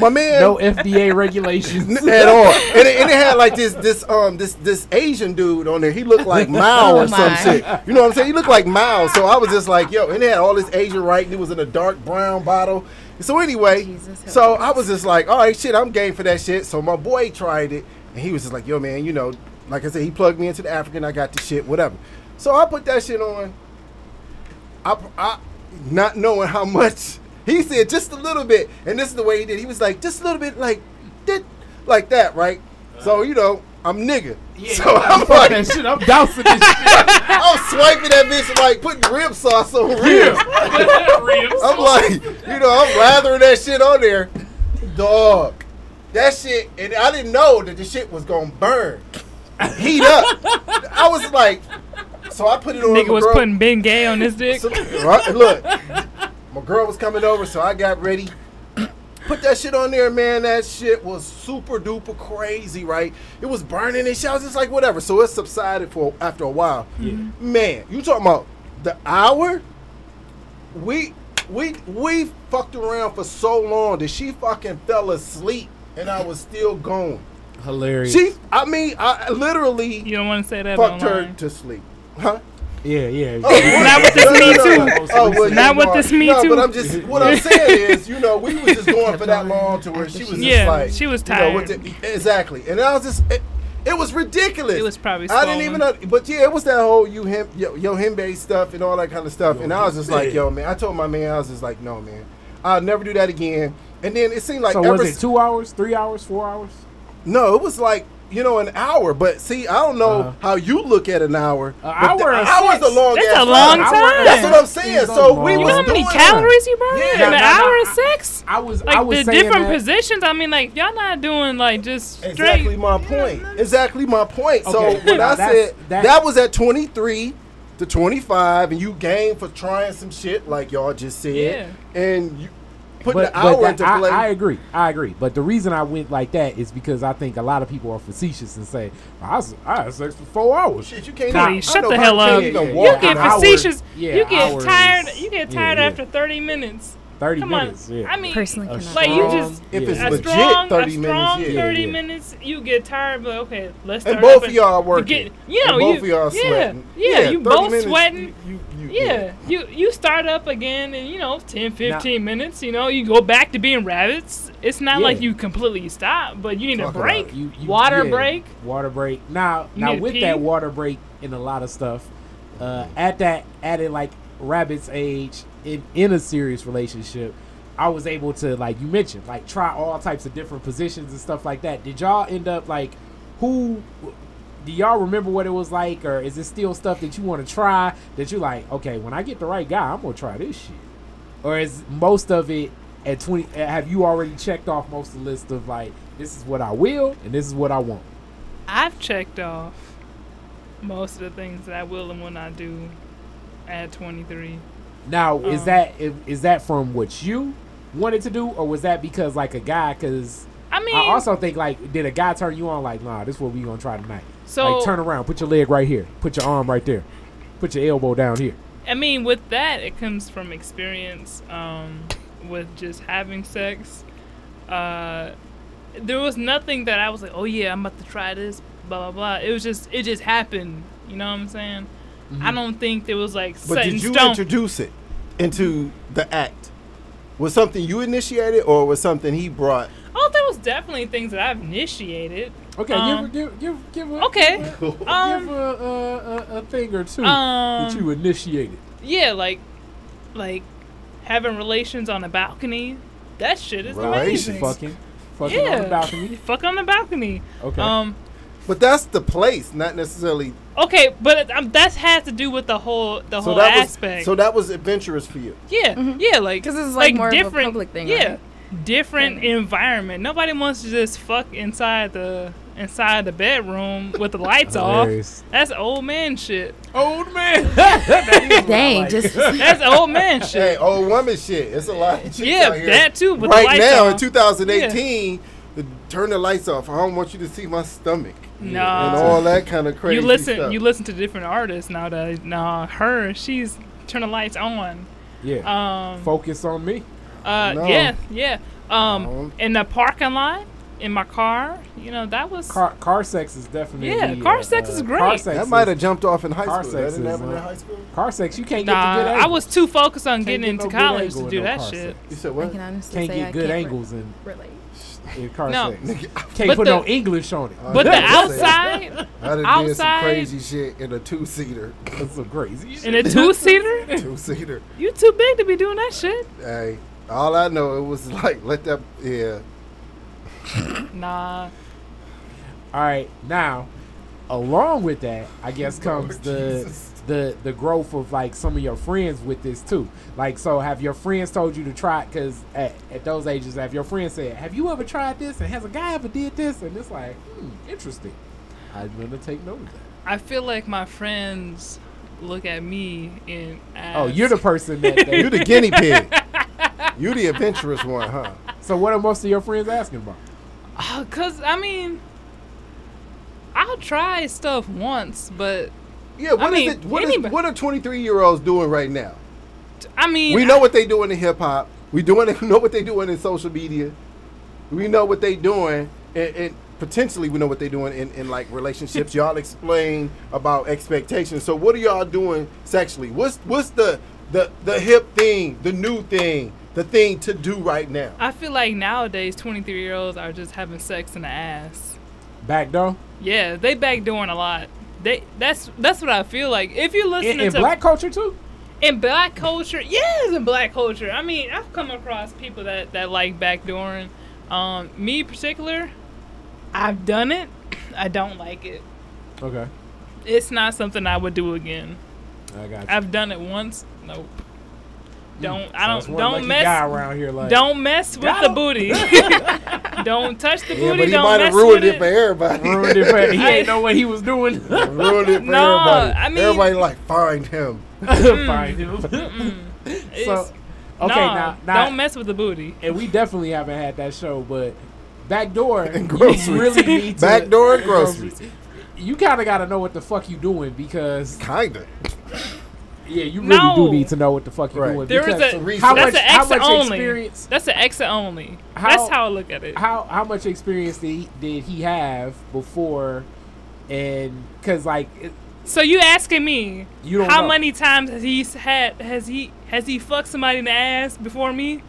my man,
No FDA regulations. *laughs*
at all. And it, and it had like this this um this this Asian dude on there. He looked like *laughs* Mao or
Oh,
some shit. You know what I'm saying? He looked like Mao. So I was just like, yo, and it had all this Asian writing. It was in a dark brown bottle. So anyway,
Jesus,
so. I was just like, all right, shit, I'm game for that shit. So my boy tried it, and he was just like, yo, man, you know, like I said, he plugged me into the African. I got the shit, whatever. So I put that shit on. I, I not knowing how much *laughs* he said just a little bit and this is the way he did he was like just a little bit like did like that right so you know i'm nigga so *laughs* i'm like
that shit. I'm *laughs* dousing this shit.
i'm swiping that bitch like putting rib sauce on ribs *laughs* i'm like you know i'm lathering that shit on there dog that shit and i didn't know that the shit was gonna burn heat up i was like so i put it on
Nigga was
girl-
putting Ben Gay on his dick.
so, right, look, my girl was coming over, so I got ready. Put that shit on there, man. That shit was super duper crazy, right? It was burning and shit. I was just like, whatever. So it subsided for after a while. Yeah. Man, you talking about the hour? We we we fucked around for so long that she fucking fell asleep and I was still going.
Hilarious.
She, I mean, I literally
You don't want to say that
fucked her to sleep, huh?
Yeah, yeah.
Oh, Not with this
No, no,
Me Too.
Oh, well,
Not
yeah,
with
Mark.
this Me
no,
Too.
But I'm just what I'm saying is, you know, we was just going for that *laughs* long to where she was just
Yeah,
like,
she was
you know, with
tired.
the- exactly, and I was just. It, it was ridiculous.
It was probably
I didn't even know, but yeah, it was that whole you him yo, yohimbe stuff and all that kind of stuff. and I was just like, yo, man. I told my man, I was just like, no, man, I'll never do that again. And then it seemed like
so
ever
was it two hours, three hours, four hours?
no, it was like you know an hour. But see, I don't know
Uh-huh.
how you look at an hour.
An
but
hour
the,
is
hour's
six.
a long.
That's a long
time.
time.
That's what I'm saying.
It's a
So we
long
You
was
know how many
doing
calories you burn
Yeah,
in
no,
an hour
no,
of sex?
I was,
Like
I was
the
saying
different
that.
positions. I mean, like y'all not doing like just straight.
Exactly my point. Exactly my point. So
Okay,
when I said
that-
that, was at 23 to 25, and you gained for trying some shit like y'all just said,
Yeah.
and you putting
But,
the hour
but
into
that,
play.
I, I agree. I agree. But the reason I went like that is because I think a lot of people are facetious and say, I, was, I had sex for four hours.
Shit, you can't.
Nah,
even-
shut
know
the
how
hell
you can't
up.
even
Yeah,
You get facetious.
yeah,
you get
hours
tired. You get
yeah,
tired
yeah.
after thirty minutes.
30
Come
minutes.
on.
Yeah.
I mean,
Personally,
A
cannot.
like you just
If it's
yeah.
a
legit,
strong,
30
a strong
minutes, yeah.
thirty
Yeah, yeah.
minutes. You get tired, but okay, let's
And both
up
of y'all are working.
Get, you know,
and both
you,
of y'all
yeah,
sweating.
Yeah, you both
minutes,
sweating.
You, you, you,
Yeah, you you start up again in you know 10, 15 minutes. You know, you go back to being rabbits. It's not
Yeah.
like you completely stop, but you need
Talk
a break.
You- you-
Water
yeah,
break.
Water break. Now,
You
now with that water break in a lot of stuff, uh, at that at it like rabbit's age in in a serious relationship, I was able to like you mentioned like try all types of different positions and stuff like that. Did y'all end up like who? Do y'all remember what it was like, or is it still stuff that you want to try that you like? Okay, when I get the right guy, I'm gonna try this shit. Or is most of it at twenty? Have you already checked off most of the list of like this is what I will and this is what I want?
I've checked off most of the things that I will and will not do at 23.
Now, is
Um,
that is, is that from what you wanted to do, or was that because like a guy? Because
I mean,
I also think like, did a guy turn you on? Like, nah, this is what we gonna try tonight.
so
like, turn around, put your leg right here, put your arm right there, put your elbow down here.
I mean, with that, it comes from experience um, with just having sex. Uh, there was nothing that I was like, oh yeah, I'm about to try this, blah blah blah. It was just, it just happened. You know what I'm saying? I don't think there was like
But
set
did
in
you
stone.
introduce it into the act? Was something you initiated, or was something he brought?
oh, there was definitely things that I've initiated.
Okay,
Um,
give give give give a,
okay,
give a, *laughs*
um,
give a, a, a, a thing or two
um,
that you initiated.
Yeah, like, like having relations on a balcony. That shit is
Relations?
amazing.
Fucking, fucking on
Yeah,
the balcony. *laughs*
fuck on the balcony.
Okay.
Um,
But that's the place, not necessarily.
Okay, but it, um, that has to do with the whole the
So
whole
that
aspect.
was so that was adventurous for you.
yeah, yeah, like
because it's, like, more of a
different,
public thing,
Yeah,
right?
different environment. Nobody wants to just fuck inside the inside the bedroom with the lights off. That's old man shit.
Old man. *laughs* That is *laughs*
Dang,
like.
just *laughs*
That's old man
Hey,
shit.
old woman shit. It's a lot. Of chicks
Yeah, that too. With the
right
lights
now in
off.
2018, the, turn the lights off. I don't want you to see my stomach
No.
and all that kind of crazy
you listen.
stuff.
You listen to different artists nowadays. Nah, her, she's turn the lights on.
yeah.
Um,
Focus on me.
uh,
No.
yeah, yeah. Um,
No.
in the parking lot, in my car, you know, that was.
Car, car sex is definitely.
Yeah, car
uh,
sex is
uh,
great.
Car sex
that might have jumped off in high
car
school. That
sex
didn't
is,
happen in
uh,
high school.
Car sex, you can't
Nah,
get the good
I was too focused on
Can't
getting
get
into
no
college to do that shit.
sex.
You said what?
I
what?
can honestly
Can't
say
get
I
good
can't re-
angles in,
relate.
In car
No. *laughs*
Can't
But
put
the-
no English on it.
But *laughs* the outside,
I done did some
Outside-
crazy shit in a two seater. *laughs*
That's some crazy shit.
in a two seater,
two seater.
you too big to be doing that shit.
Hey, all I know it was like let that yeah.
Nah.
All right, now, along with that, I guess comes
Lord
the
Jesus.
the the growth of like some of your friends with this too. Like, so have your friends told you to try? Because at, at those ages, have your friends said, "Have you ever tried this?" And has a guy ever did this? And it's like, hmm, interesting. I'm gonna take note of that.
I feel like my friends look at me and ask,
Oh, you're the person that. They, *laughs*
You the guinea pig. You the adventurous one, huh?
so what are most of your friends asking about?
Oh, Cause I mean, I'll try stuff once, but
Yeah, what is
mean,
it? What is
anybody-
what are twenty three year olds doing right now?
I mean,
We know what they doing in hip hop. We doing it, *laughs* know what they doing in social media. We know what they doing, and, and potentially we know what they doing in, in like relationships. *laughs* y'all explain about expectations. So what are y'all doing sexually? What's what's the the the hip thing, the new thing, the thing to do right now?
I feel like nowadays 23 year olds are just having sex in the ass.
Back door
Yeah, they backdooring a lot. They that's that's what I feel like. If you listen
in, in
to
black culture too.
in black culture, yes, in black culture. I mean, I've come across people that that like backdooring. Um, me in particular, I've done it. *clears throat* I don't like it.
Okay,
It's not something I would do again.
I got you.
I've done it once. Nope. Don't mm.
So
I don't
one
don't mess
around here like
don't mess with the booty. *laughs* *laughs* don't touch the
Yeah,
booty.
but he
don't
might
mess
have ruined
with
it for everybody. *laughs*
ruined it for he ain't know what he was doing.
ruined it for
No,
everybody.
I mean-
everybody like find him.
Find him. So okay,
nah,
now, now
don't mess with the booty.
and we definitely haven't had that show, but backdoor
And
you
groceries.
really need to
Backdoor and groceries.
You kind of got to know what the fuck you doing because
Kinda.
Yeah, you really
No.
do need to know what the fuck you're
Right.
doing.
There is
because
a
research.
how
that's
much
an
how
exit
much
only.
experience
That's an exit only.
How-
that's how I look at it.
how how much experience did he, did he have before and because like it,
So you asking me
You don't
how
know.
many times has he had has he has he fucked somebody in the ass before me?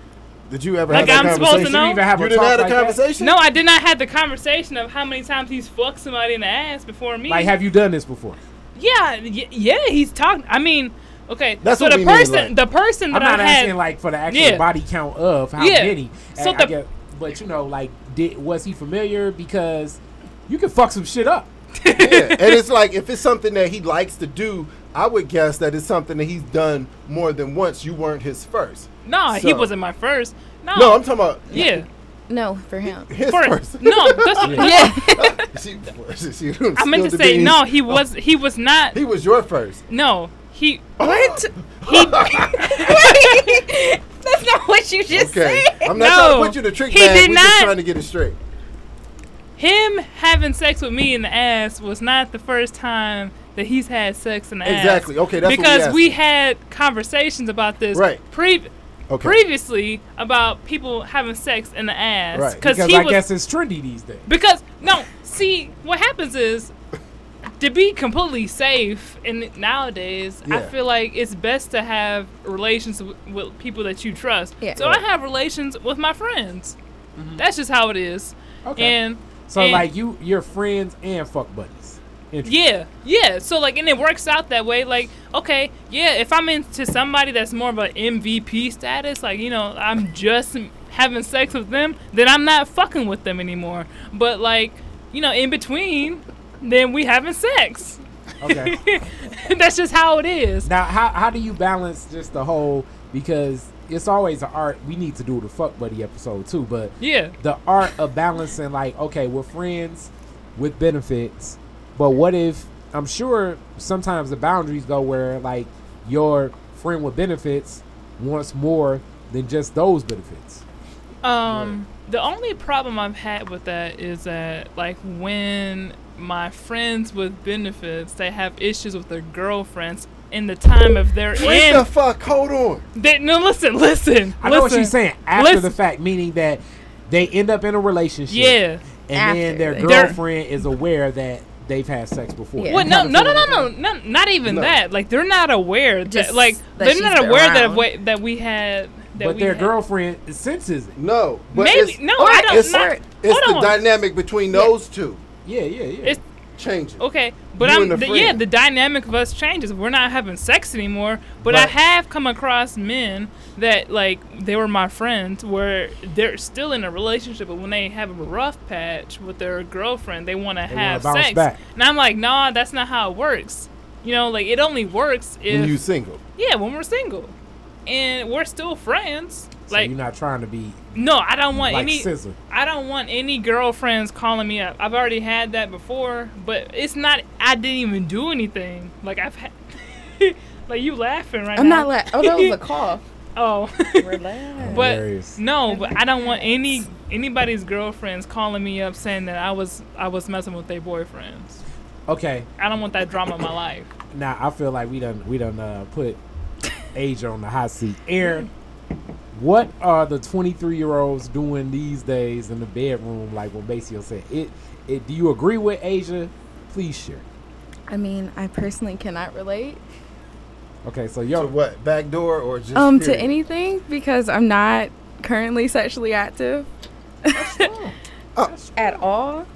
Did you ever
Like,
have
I'm supposed to know?
you even have
You
a
didn't
talk
have a
like that?
conversation?
No, I did not have the conversation of how many times he's fucked somebody in the ass before me.
Like, have you done this before?
yeah, y- yeah, he's talking. I mean, okay,
That's
so
what
the
we mean,
person,
like-
the person that
I'm not
I had,
asking like for the actual
Yeah.
body count of how
Yeah.
many.
So
I, I
the-
get, but you know, like, did was he familiar? Because you can fuck some shit up. *laughs*
yeah, and it's like if it's something that he likes to do, I would guess that it's something that he's done more than once. You weren't his first.
no, he wasn't my first. No,
No, I'm talking about
yeah,
No, for him.
his
first.
first.
No, that's, *laughs*
Yeah. *laughs*
she, she, she
I meant to say
beans.
no. He was he was not.
He was your first.
No, he
what?
he. *laughs* *laughs*
That's not what you just
Okay,
said.
I'm not
No,
trying to put you in the trick
he
bag.
did
We're just
not.
trying to get it straight.
him having sex with me in the ass was not the first time that he's had sex in the ass.
Exactly. Okay, that's what we
because we had conversations about this
Right.
pre-
Okay.
previously about people having sex in the ass
Right.
because
Because
he
I
was
guess it's trendy these days.
because no see what happens is to be completely safe and nowadays i feel like it's best to have relations with, with people that you trust
Yeah.
so i have relations with my friends mm-hmm. that's just how it is
Okay.
and
so
and-
like you, you're friends and fuck buddies. Interesting.
yeah, yeah. So like, and it works out that way. Like, okay, yeah. If I'm into somebody that's more of an MVP status, like you know, I'm just having sex with them, then I'm not fucking with them anymore. But like, you know, in between, then we having sex.
Okay. *laughs*
that's just how it is.
now, how how do you balance just the whole? Because it's always an art. We need to do the fuck buddy episode too, but
Yeah,
the art of balancing like okay we're friends with benefits. But what if I'm sure sometimes the boundaries go where like your friend with benefits wants more than just those benefits.
Um, the only problem I've had with that is that like when my friends with benefits they have issues with their girlfriends in the time of their
Wait
end.
the fuck, hold on.
They, no, listen, listen.
I know what she's saying. After the fact, meaning that they end up in a relationship.
Yeah.
And
After
then their
they-
They're-
girlfriend is aware that they've had sex before.
Yeah.
Well, no, no, no, no, no, no, not even
No.
that. Like they're not aware
Just
that, like
that
they're not
been
aware that
around.
wa- that we had that
But their
had.
girlfriend senses it.
No, but
Maybe
it's,
no, I don't.
it's,
Not,
it's
hold
the
on.
dynamic between those two
Yeah, yeah, yeah.
It's
changing.
Okay, but
You
I'm
the
the, yeah. The dynamic of us changes. We're not having sex anymore. But I have come across men that like they were my friends where they're still in a relationship, but when they have a rough patch with their girlfriend, they want to
wanna
have sex.
back.
And I'm like, nah, that's not how it works. You know, like it only works if
when you single.
yeah, when we're single, and we're still friends.
so
like
you're not trying to be
no, I don't want
like
any.
scissor.
I don't want any girlfriends calling me up. I've already had that before, but it's not. I didn't even do anything. Like I've had. *laughs* like you laughing right now.
I'm not laughing. Oh, that was a *laughs* cough.
oh.
Relax.
but
Hilarious.
no, but I don't want any anybody's girlfriends calling me up saying that I was I was messing with their boyfriends.
Okay.
I don't want that drama in my life.
Now I feel like we done we done uh, put Asia on the hot seat. Aaron, what are the 23 year olds doing these days in the bedroom? Like what Maceo said. It. It. Do you agree with Asia? Please share.
I mean, I personally cannot relate
Okay. So
y'all
To
what? Back door or just
um to anything because I'm not currently sexually active
Oh. *laughs*
at all.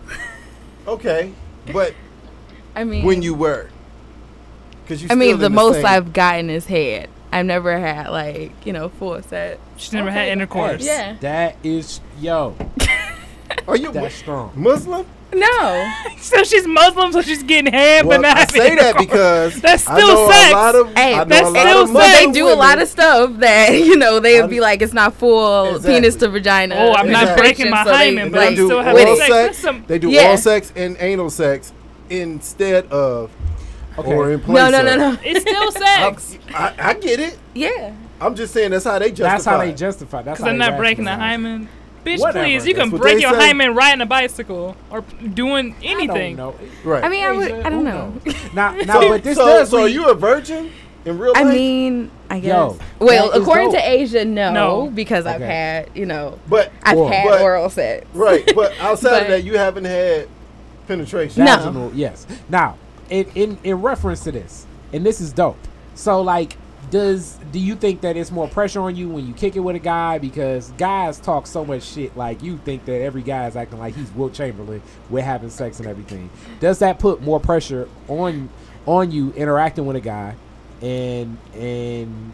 Okay, but
I mean,
when you were, because you.
I mean,
still
the most
same-
I've gotten is head. I've never had like you know full set.
She's never had
Okay,
intercourse.
Yeah.
That is yo. *laughs*
Are you
That's strong.
Muslim?
No. *laughs*
So she's Muslim, so she's getting head,
Well,
but not
I say that because *laughs*
That's still
know
sex.
Of,
Hey,
I know
that's
a lot
still
of
sex.
But they
Muslim
do a lot of stuff that you know they would be like it's not full
Exactly.
penis to vagina.
Oh, I'm not
Exactly.
breaking my
So
hymen,
And
but
they
I'm
do
still having sex.
sex.
some,
They do
Yeah.
oral sex and anal sex instead of
Okay.
or in place
No, no, no, no.
it's still *laughs* sex.
I, I get it.
Yeah.
I'm just saying that's how they justify.
That's how they justify. That's
Because I'm not breaking the hymen. Bitch,
Whatever.
please, you
That's
can break your
say.
hymen riding a bicycle or doing
I
anything.
don't know.
Right.
I mean, I would. I don't know. *laughs*
Now, *laughs* now,
so,
but this
so,
does.
so are you a virgin in real life?
I
life?
mean, I guess.
Yo,
well, according
dope.
to Asia, no,
No.
because I've had you know
but
I've
Well,
had
but-
oral sex.
right. But outside
But-
of that, you haven't had penetration.
No.
vaginal, yes. Now, in, in in reference to this, and this is dope. So, like, does do you think that it's more pressure on you when you kick it with a guy because guys talk so much shit? Like, you think that every guy is acting like he's Wilt Chamberlain with having sex and everything. Does that put more pressure on on you interacting with a guy? And and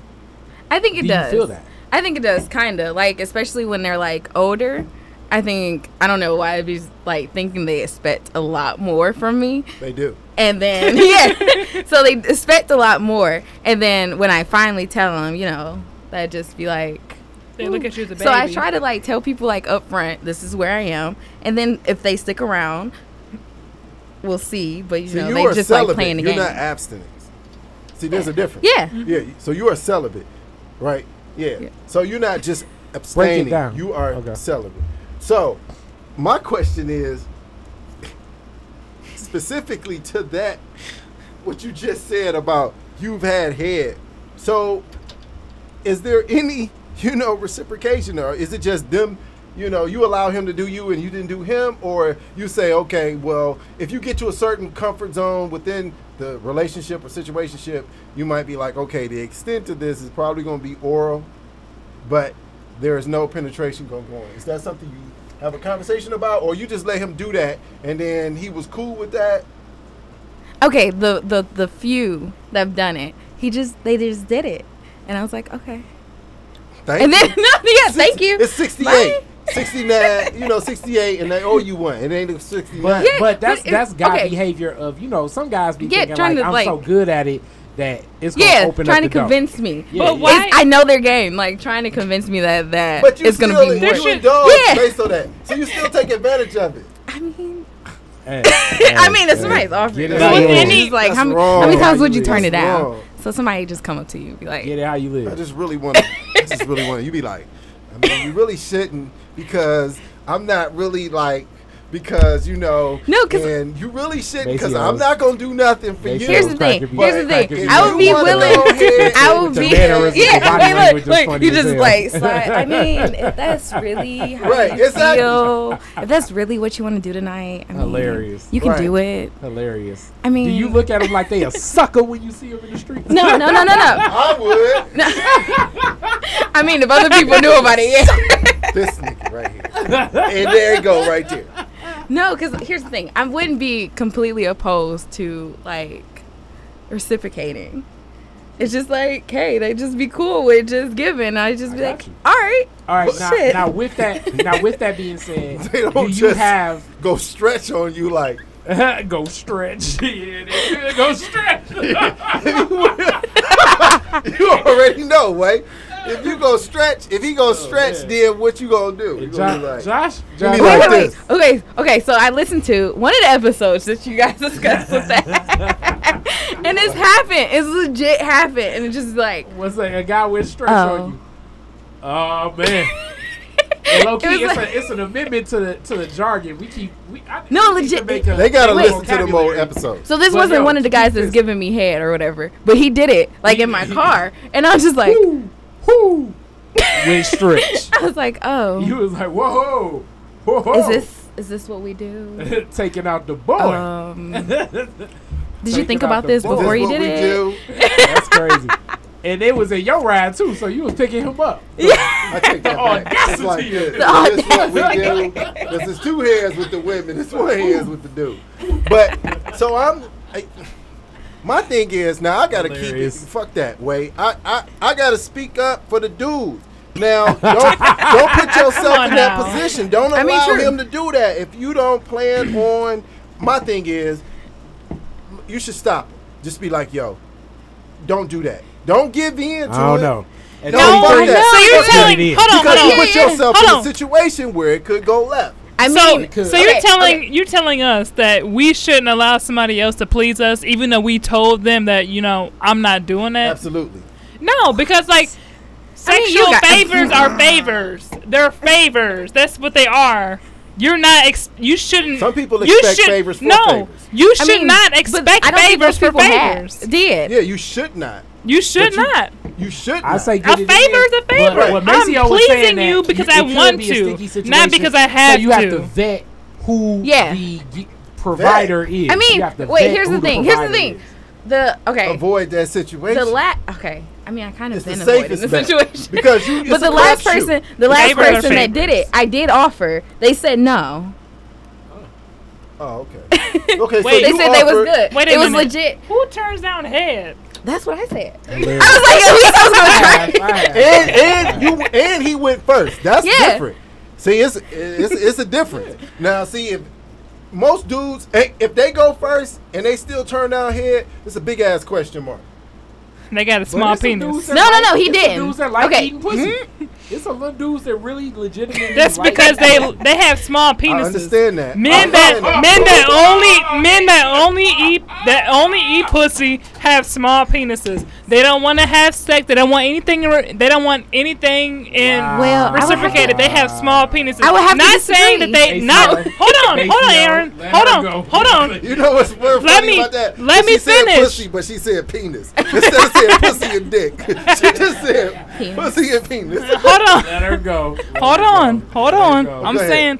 I think it
do
does.
you feel that?
I think it does, kind of like especially when they're like older. I think I don't know why I'd be like thinking they expect a lot more from me,
They do.
and then *laughs* *laughs* yeah, so they expect a lot more, and then when I finally tell them, you know, that just be like.
They look at you as a baby.
So I try to like tell people like up front, this is where I am, and then if they stick around, we'll see. But you
See,
know,
you
they
are
just
celibate.
like playing the
You're
game.
not abstinence. See, there's a difference.
yeah,
Yeah. So you are celibate, right? Yeah.
Yeah.
So you're not just abstaining.
down.
You are
Okay.
celibate. So my question is *laughs* specifically to that what you just said about you've had head. So is there any, you know, reciprocation or is it just them, you know, you allow him to do you and you didn't do him or you say, okay, well, if you get to a certain comfort zone within the relationship or situationship, you might be like, okay, the extent of this is probably going to be oral, but there is no penetration going on. Is that something you have a conversation about or you just let him do that and then he was cool with that?
okay. The the the few that've done it, he just they just did it, and I was like, okay.
Thank
And then
you. *laughs*
no, yeah, thank you.
It's 68.
Bye.
69, *laughs* you know, 68, and they owe you one. It ain't 69.
But
Yeah,
but that's
but it-
that's guy
okay.
behavior of you know some guys be
Yeah,
thinking like
to,
I'm
like-
so good at it that it's gonna
Yeah,
open
trying to
up the door.
convince me.
Yeah,
But
yeah.
why-
It's, I know their game, like trying to convince me that that
But you
it's
still
gonna be more.
should-
indulge
Yeah.
based on that. So you still take advantage of it.
I mean,
Hey, *laughs*
I mean, if somebody's offering,
Get
it,
it
how you
it's
live.
just like how many, how many
How
times
you
would you
live.
turn it
That's
down? So somebody just come up to you and be like,
Get it how you live.
I just really want to. I just really want to. You be like, I mean, you really shouldn't because I'm not really like because you know.
No, 'cause-
and you really shouldn't because I'm not gonna do nothing for
Macy
you.
Here's the thing.
Cracker
Here's the thing. I would be willing. *laughs* I would be.
mannerisms,
Yeah.
body
Wait,
language
look, look. You just
hell.
like slide. I *laughs* mean, if that's really how
Right,
you
exactly.
feel, if that's really what you want to do tonight, I mean,
Hilarious.
You can
Right.
do it.
Hilarious.
I mean,
Do you look at them like they a sucker when you see them in the street?
No, no, no, no, no. *laughs*
I would.
I mean, if other people knew about it, yeah.
This nigga right here, and there you go, right there.
No, because here's the thing. I wouldn't be completely opposed to like reciprocating. It's just like, hey, they just be cool with just giving. I just
I
be like,
you.
all right.
All right,
Well,
now,
shit.
now with that, now with that being said, *laughs*
They
do
don't
you
just-
have
Go stretch on you like. *laughs*
go stretch? *laughs* yeah, go stretch.
you already know, way. If you go stretch, if he go oh, stretch,
man.
then what you gonna do? You gonna
Josh,
like,
Josh, Josh,
Wait,
like
wait,
this.
wait. Okay, okay. So I listened to one of the episodes that you guys *laughs* discussed with that, *laughs* and it's happened. It's legit happened, and it's just like,
what's that? A guy with stretch
Oh.
on you. Oh man. *laughs* And low key,
It
it's,
like-
a, it's an amendment to the to the jargon. We keep we, I
No,
we
legit-
make a-
They gotta
make a
listen to the old
vocabulary.
episodes.
so this
But
wasn't
yo,
one of the guys that's giving me head or whatever, but he did it like in my car, and I was just like,
Whoo, whoo, with stretch. *laughs*
I was like, oh,
You was like, whoa, whoa,
is this is this what we do? *laughs*
taking out the boy?
Um, did you think about this
boy.
Before
is
you did it?
do.
That's crazy. And it was in your ride too, so you was picking him up. *laughs*
I take that
Oh,
back. It's
audacity.
like this.
The
This is what we
audacity.
do. This is two hands with the women. It's one hands with the dude. But so I'm. I, my thing is now I gotta keep it. Fuck that way. I, I I gotta speak up for the dude. Now don't don't put *laughs* yourself in that
now.
position. Don't
I
allow
mean, true.
him to do that. If you don't plan on, my thing is, you should stop. him. Just be like, yo, don't do that. Don't give in to
I don't
it.
know. And
No,
then-
fuck
no,
that.
so you're
Fuck
telling,
it is.
hold on,
Because
hold
you
on.
put yourself
Hold
in
on.
a situation where it could go left.
I
So,
mean,
Because-
so you're
okay,
telling
okay.
you're telling us that we shouldn't allow somebody else to please us, even though we told them that you know I'm not doing that.
Absolutely.
No, because like
I mean,
sexual
got-
favors *laughs* are favors. They're favors. That's what they are. You're not. Ex- you shouldn't.
Some people
you
expect
should-
favors for
no,
favors.
you
I
should
mean,
not expect
I don't think
favors for
people had-
favors.
Did
Yeah, you should not.
You should
But
not.
You should.
I
not.
say
A
get it
favor is a favor.
But what
I'm
Maceo was saying
pleasing
that
you because
it
I want
be
to, not because I have to.
so you have
to.
to vet who
Yeah.
the g- provider is.
I
You
mean,
have to
wait. Here's the thing. Here's the thing.
is.
The okay.
Avoid that situation.
The last. Okay. I mean, I kind of
It's the
been avoiding the situation.
because you.
but the last person, the last person that did it, I did offer. They said no.
Oh, okay. Okay. *laughs* so
Wait.
They
you
said they was good.
Wait a
it was
minute.
legit.
Who turns down head?
That's what I said.
Hilarious.
I was like, at least I was gonna try.
I *laughs*
And and you and he went first. That's
Yeah.
different. See, it's it's it's a difference. Now, see if most dudes, eh, if they go first and they still turn down head, it's a big ass question mark.
They got a
But
small
it's some
penis.
dudes that
No, no, no, he
it's some
didn't.
Dudes that like
Okay.
eating pussy. *laughs* It's some little dudes that really legitimately.
That's
like
because they they have small penises.
I understand that.
Men
I
that
understand
men that only men that only eat that only eat pussy have small penises. They don't want to have sex. They don't want anything. re- They don't want anything in
Well, I would have to-
reciprocated. They have small penises.
I would have to
not saying that
disagree.
they not. *laughs* Hold on, hold on,
Maceo,
Aaron.
let
Hold on,
go.
hold on. *laughs*
You know what's more
Let
funny
me-
about that?
let me
she said
finish.
pussy, but she said penis instead of saying pussy and dick. *laughs* She just said
Penis.
pussy and penis.
Hold on.
Let her go. Let
Hold
her
on,
go.
hold
Let her
on. I'm
Go ahead.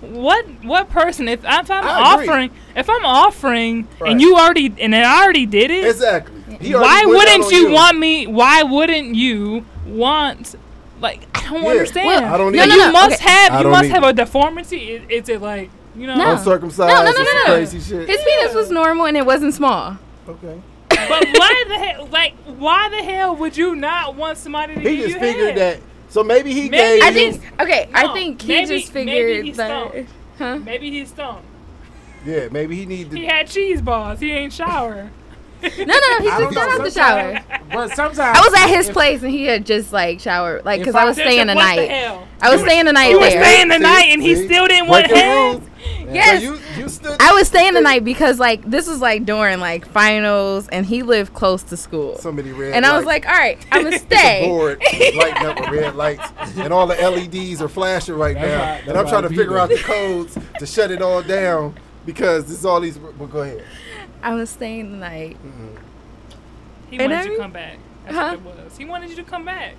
Saying, what what person? If, if I'm
I agree.
offering, if I'm offering,
Right.
and you already and I already did it,
Exactly.
Why
already went out
wouldn't
on
you, want me? Why wouldn't you want? Like I don't
Yeah.
understand.
Well,
I don't
No, no,
you
no,
must
okay.
have you must have a deformity. Is, is it like you know?
No.
Uncircumcised
No, no, no, no, no.
crazy shit.
His penis was normal and it wasn't small.
okay.
But why the hell? Like why the hell would you not want somebody to
He
give
just
you
figured
head?
that. So maybe he
Maybe-
gave
I think. Okay, I think he
maybe-
just
maybe
figured
he's
that.
stoned.
Huh?
Maybe he's stoned.
Yeah, maybe he needed.
He had cheese balls. He ain't shower.
No, no, no. He just got out the shower.
But sometimes
I was at his
if-
place and he had just like showered, like, cause
I-
I was staying the night.
The?
I was staying the night
You were
there.
staying the night and he still didn't want
Breaking
head.
rules.
Yes.
So you you stood.
I was staying the night because like this was like during like finals, and he lived close to school.
so many red.
and I was like, all right, I'm gonna *laughs*
a
stay.
board *laughs* lighting up with red lights, and all the LEDs are flashing right
That's
now.
why-
and I'm trying to figure
there.
out the codes to shut it all down because there's all these. Well, go ahead.
I was staying the night. Mm-hmm.
He
And
wanted
I
you to come back. That's
Huh?
what it was. He wanted you to come back.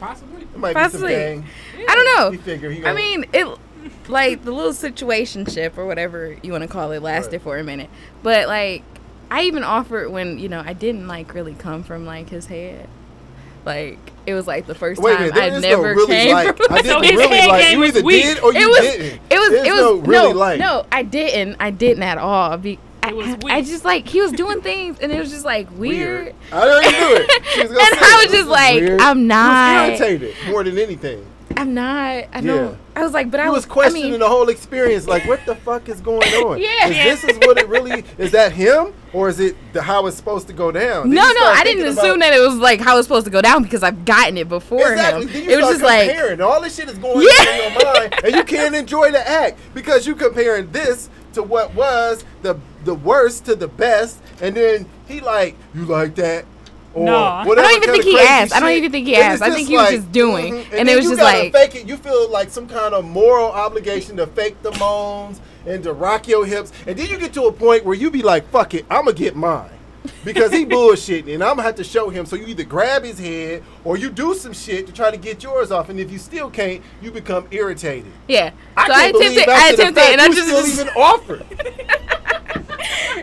Possibly.
It might
Possibly.
be some gang.
I don't
We
know.
figure he.
I mean, it like the little situationship or whatever you want to call it lasted
Right.
for a minute, but like I even offered when you know I didn't like really come from like his head. Like it was like the first
Wait
time
minute,
I
is no
never
really
came
like.
from.
I didn't *laughs*
So
really like. You
was
either
weak.
did or you
it was
didn't.
it was
There's
it was
no really
no
like.
no I didn't I didn't at all. Be, I,
It was
I
weak.
just like he was doing things and it was just like weird.
I already knew it. *laughs* She was
and
gonna say
I
it.
was
This
just like,
weird.
I'm
You
not,
was irritated more than anything.
I'm not. I
Yeah.
know. I was like, but I was,
was questioning
I mean,
the whole experience, like what the fuck is going *laughs* on?
Yeah.
is this is what it really is? That him or is it the, how it's supposed to go down? Then
No, no, I didn't assume that it was like how it's supposed to go down because I've gotten it before
Exactly.
him. It was just like.
All this shit is going
Yeah.
on in your mind, and you can't enjoy the act because you're comparing this to what was the the worst to the best, and then he like, you like that.
No. I don't
even think he asked. I don't even think he
And
asked. I think he was just doing.
mhm.
And
then
it was just like-
fake it. You feel like some kind of moral obligation to fake the moans and to rock your hips, and then you get to a point where you be like, "Fuck it, I'm gonna get mine." because he *laughs* bullshitting and I'm gonna have to show him. So you either grab his head or you do some shit to try to get yours off. And if you still can't, you become irritated.
yeah.
I
so I attempted, I attempted,
fact
and I
you
just,
still even offered.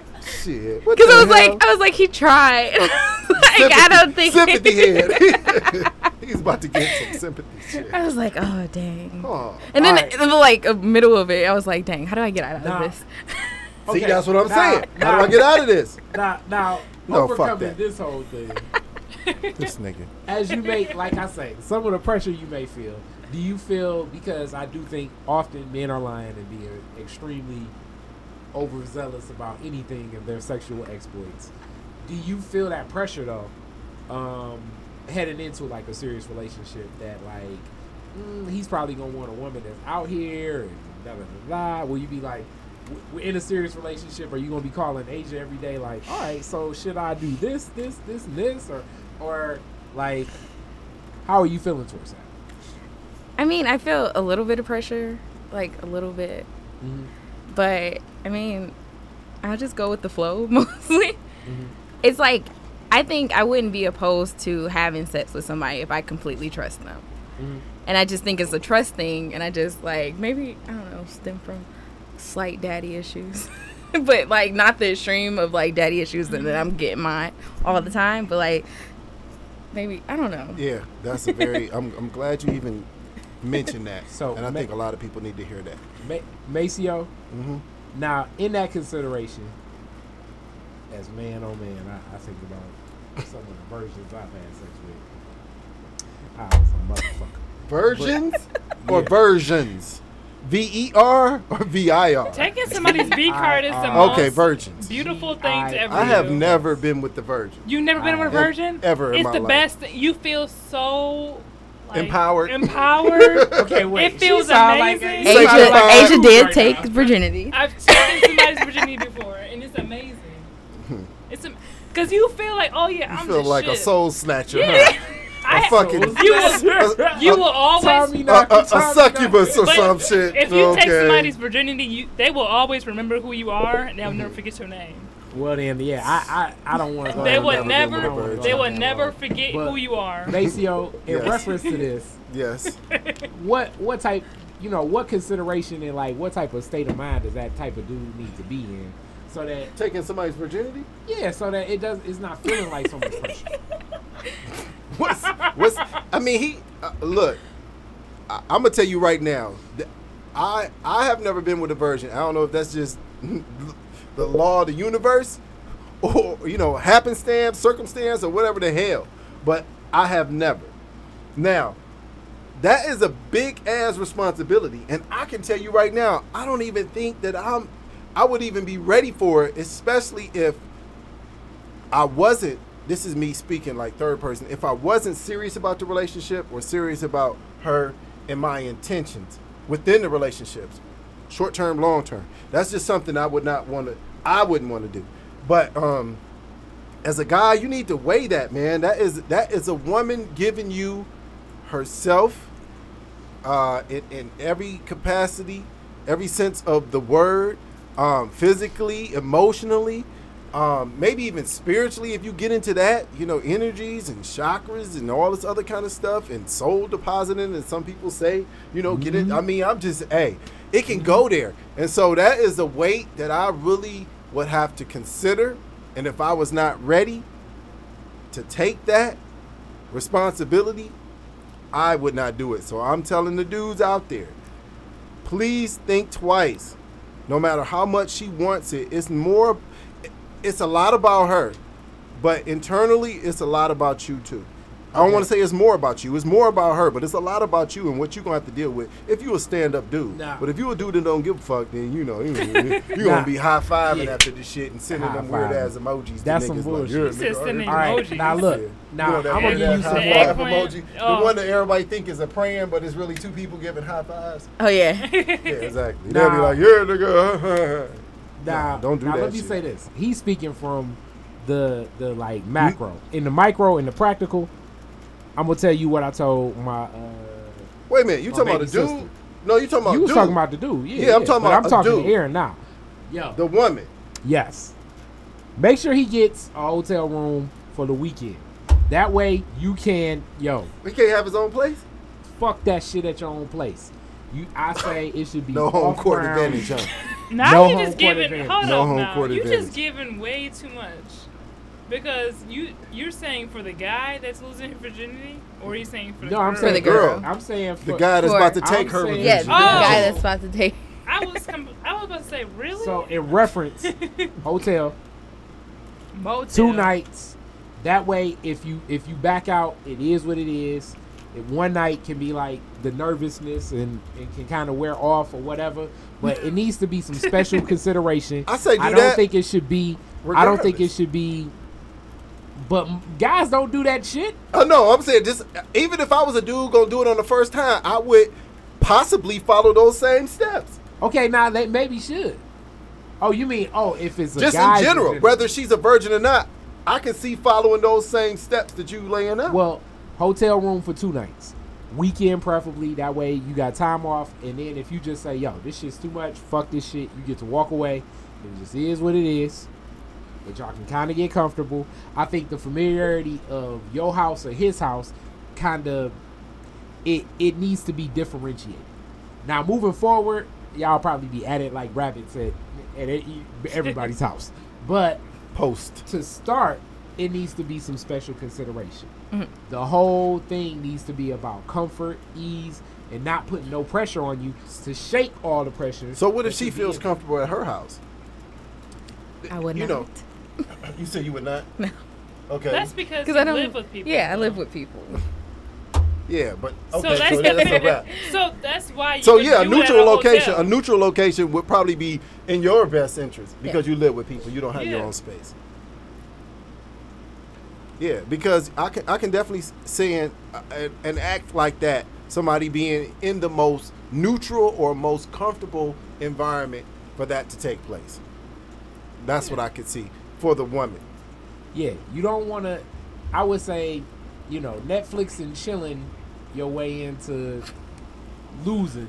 *laughs* shit.
Because I was
hell?
like, I was like, he tried. Oh, *laughs* like, I don't think.
sympathy head. *laughs* He's about to get some *laughs* sympathy shit.
I was like, oh dang.
Oh.
And then
Alright.
in the like middle of it, I was like, dang, how do I get out of
Nah.
this?
See,
Okay,
that's what I'm
now-
saying. How do I get out of this?
Now, now
No, fuck
overcoming
that.
this whole thing,
This nigga.
as you may, like I say, some of the pressure you may feel. Do you feel because I do think often men are lying and being extremely overzealous about anything in their sexual exploits. Do you feel that pressure though, um, heading into like a serious relationship that like mm, he's probably gonna want a woman that's out here and da da da da? Will you be like, w- w- in a serious relationship, are you gonna be calling Asia every day like, all right, so should I do this, this, this, and this, or or like, how are you feeling towards that?
I mean, I feel a little bit of pressure, like a little bit,
Mm-hmm.
But I mean, I'll just go with the flow *laughs* mostly.
Mhm.
It's like I think I wouldn't be opposed to having sex with somebody if I completely trust them.
Mhm.
And I just think it's a trust thing, and I just like maybe I don't know, stem from slight daddy issues, *laughs* but like not the extreme of like daddy issues that I'm getting mine all the time, but like maybe I don't know.
Yeah, that's a very. I'm, I'm glad you even mentioned that.
So,
and I
ma-
think a lot of people need to hear that.
Ma- Maceo,
hmm
now in that consideration, as man oh man, I, I think about some of the versions I've had sex with. I was a motherfucker.
Virgins *laughs* or
Yeah.
versions? V E R or V I R?
Taking somebody's V card is the
I-
most
Okay, virgins.
beautiful thing to
I-
ever
I have
do.
never been with the virgin.
You've never been with a virgin?
Ever in
It's
my
the
life.
best. You feel so like,
Empowered.
Empowered. *laughs*
Okay, wait.
It feels
she sound like
amazing.
Asia-
Asia, Asia did
Right
take
now.
virginity.
I've taken somebody's virginity before, and it's amazing. *laughs* It's because you feel like, oh yeah,
You
I'm
feel
the
like
shit.
a soul snatcher,
Yeah.
huh? *laughs*
I,
A fucking
You will- you will always-
Tommy
a, a, a succubus or some shit.
If you take somebody's virginity, you, they will always remember who you are, and they'll never forget your name.
Knock. Well then, yeah, I I, I don't want to.
They
down
will
never
road.
been
never,
with
they will never forget
But-
who you are.
Maceo, in *laughs*
Yes.
reference to this,
yes.
what what type, you know, what consideration and like what type of state of mind does that type of dude need to be in, so that
Taking somebody's virginity?
yeah, so that it does, it's not feeling like so much pressure. *laughs*
What's what's? I mean, he uh, look. I, I'm gonna tell you right now. that I I have never been with a virgin. I don't know if that's just *laughs* the law of the universe, or you know, happenstance, circumstance, or whatever the hell. But I have never. Now, that is a big ass responsibility, and I can tell you right now, I don't even think that I'm. I would even be ready for it, especially if I wasn't. This is me speaking like third person. If I wasn't serious about the relationship or serious about her and my intentions within the relationships, short term, long term. That's just something I would not want to. I wouldn't want to do. But um, as a guy, you need to weigh that, man. That is that is a woman giving you herself uh, in, in every capacity, every sense of the word, um, physically, emotionally, um, maybe even spiritually. If you get into that, you know, energies and chakras and all this other kind of stuff, and soul depositing, and some people say, you know, get it. I mean, I'm just, hey, it can go there, and so that is a weight that I really would have to consider, and if I was not ready to take that responsibility, I would not do it. So I'm telling the dudes out there, please think twice. No matter how much she wants it, it's more it's a lot about her, but internally it's a lot about you too. I don't want to say it's more about you. It's more about her, but it's a lot about you and what you're gonna have to deal with if you a stand up dude.
Nah.
But if you a dude that don't give a fuck, then you know you you're *laughs*
Nah.
gonna be high fiving
Yeah.
after this shit and sending them weird ass emojis. to
That's some bullshit.
Like, "Yeah,
He said
nigga,
sending
I-
All right,
emojis.
now look,
Yeah.
now
Doing
I'm gonna
weird
give you
ass
some.
high five emoji.
Oh.
The one that everybody think is a praying, but it's really two people giving high fives.
Oh yeah.
Yeah, exactly. They'll be like, yeah, nigga. *laughs*
Now,
Nah, don't do
now
that
Let me
shit.
say this: he's speaking from the the like macro. In the micro, in the practical, I'm gonna tell you what I told my. Uh,
Wait a minute, you
My
talking about
the
dude?
sister.
No, you talking about
you was
dude.
talking about the dude, yeah.
Yeah, I'm talking
but
about
I'm
a
talking
dude.
to Aaron now. Yo,
the woman.
yes. Make sure he gets a hotel room for the weekend. That way, you can, yo,
He can't have his own place.
fuck that shit at your own place. You, I say it should be
No home court
ground.
advantage, huh?
Now
No
you
home
just
court
giving.
advantage.
Hold
No
up
home
now.
court
You
advantage.
just giving way too much. Because you you're saying for the guy that's losing his virginity, or are you saying for the
No, I'm
girl?
saying
the girl.
I'm saying for,
The guy that's
For-
about to
I'm
take her
virginity.
Yeah, the
Oh.
guy that's about to take.
I was com- I was about to say really.
So in reference, *laughs* hotel
Motel.
two nights. That way, if you if you back out, it is what it is. If one night can be like the nervousness and it can kind of wear off or whatever, but it *laughs* needs to be some special consideration.
I say do
I don't
that
think it should be. I don't think it should be. But guys don't do that shit.
Oh no, I'm saying just even if I was a dude gonna do it on the first time, I would possibly follow those same steps.
Okay, now they maybe should. Oh, you mean oh if it's a
Just in general, whether she's a virgin or not, I can see following those same steps that you laying out.
Well, hotel room for two nights. Weekend preferably. That way you got time off. And then if you just say, yo, this shit's too much, fuck this shit, you get to walk away. It just is what it is. But y'all can kind of get comfortable. I think the familiarity of your house or his house kind of it it needs to be differentiated. Now moving forward, y'all probably be at it like rabbits at at e- everybody's *laughs* house. But
Post.
to start, it needs to be some special consideration.
Mhm.
The whole thing needs to be about comfort, ease, and not putting no pressure on you to shake all the pressure.
So what if she feels comfortable at her house?
I would
You
not.
know, *laughs* you said you would not.
No.
Okay.
That's because
Because
you
I don't
live with people.
Yeah, I live with people.
yeah, but
So
okay,
that's
so that's a wrap. *laughs*
so that's why. You
So yeah, a
do it
neutral location,
hotel.
a neutral location would probably be in your best interest because you live with people. You don't have your own space. Yeah, because I can I can definitely see an, an, an act like that, somebody being in the most neutral or most comfortable environment for that to take place. That's what I could see for the woman.
Yeah, you don't want to. I would say, you know, Netflix and chilling your way into losing.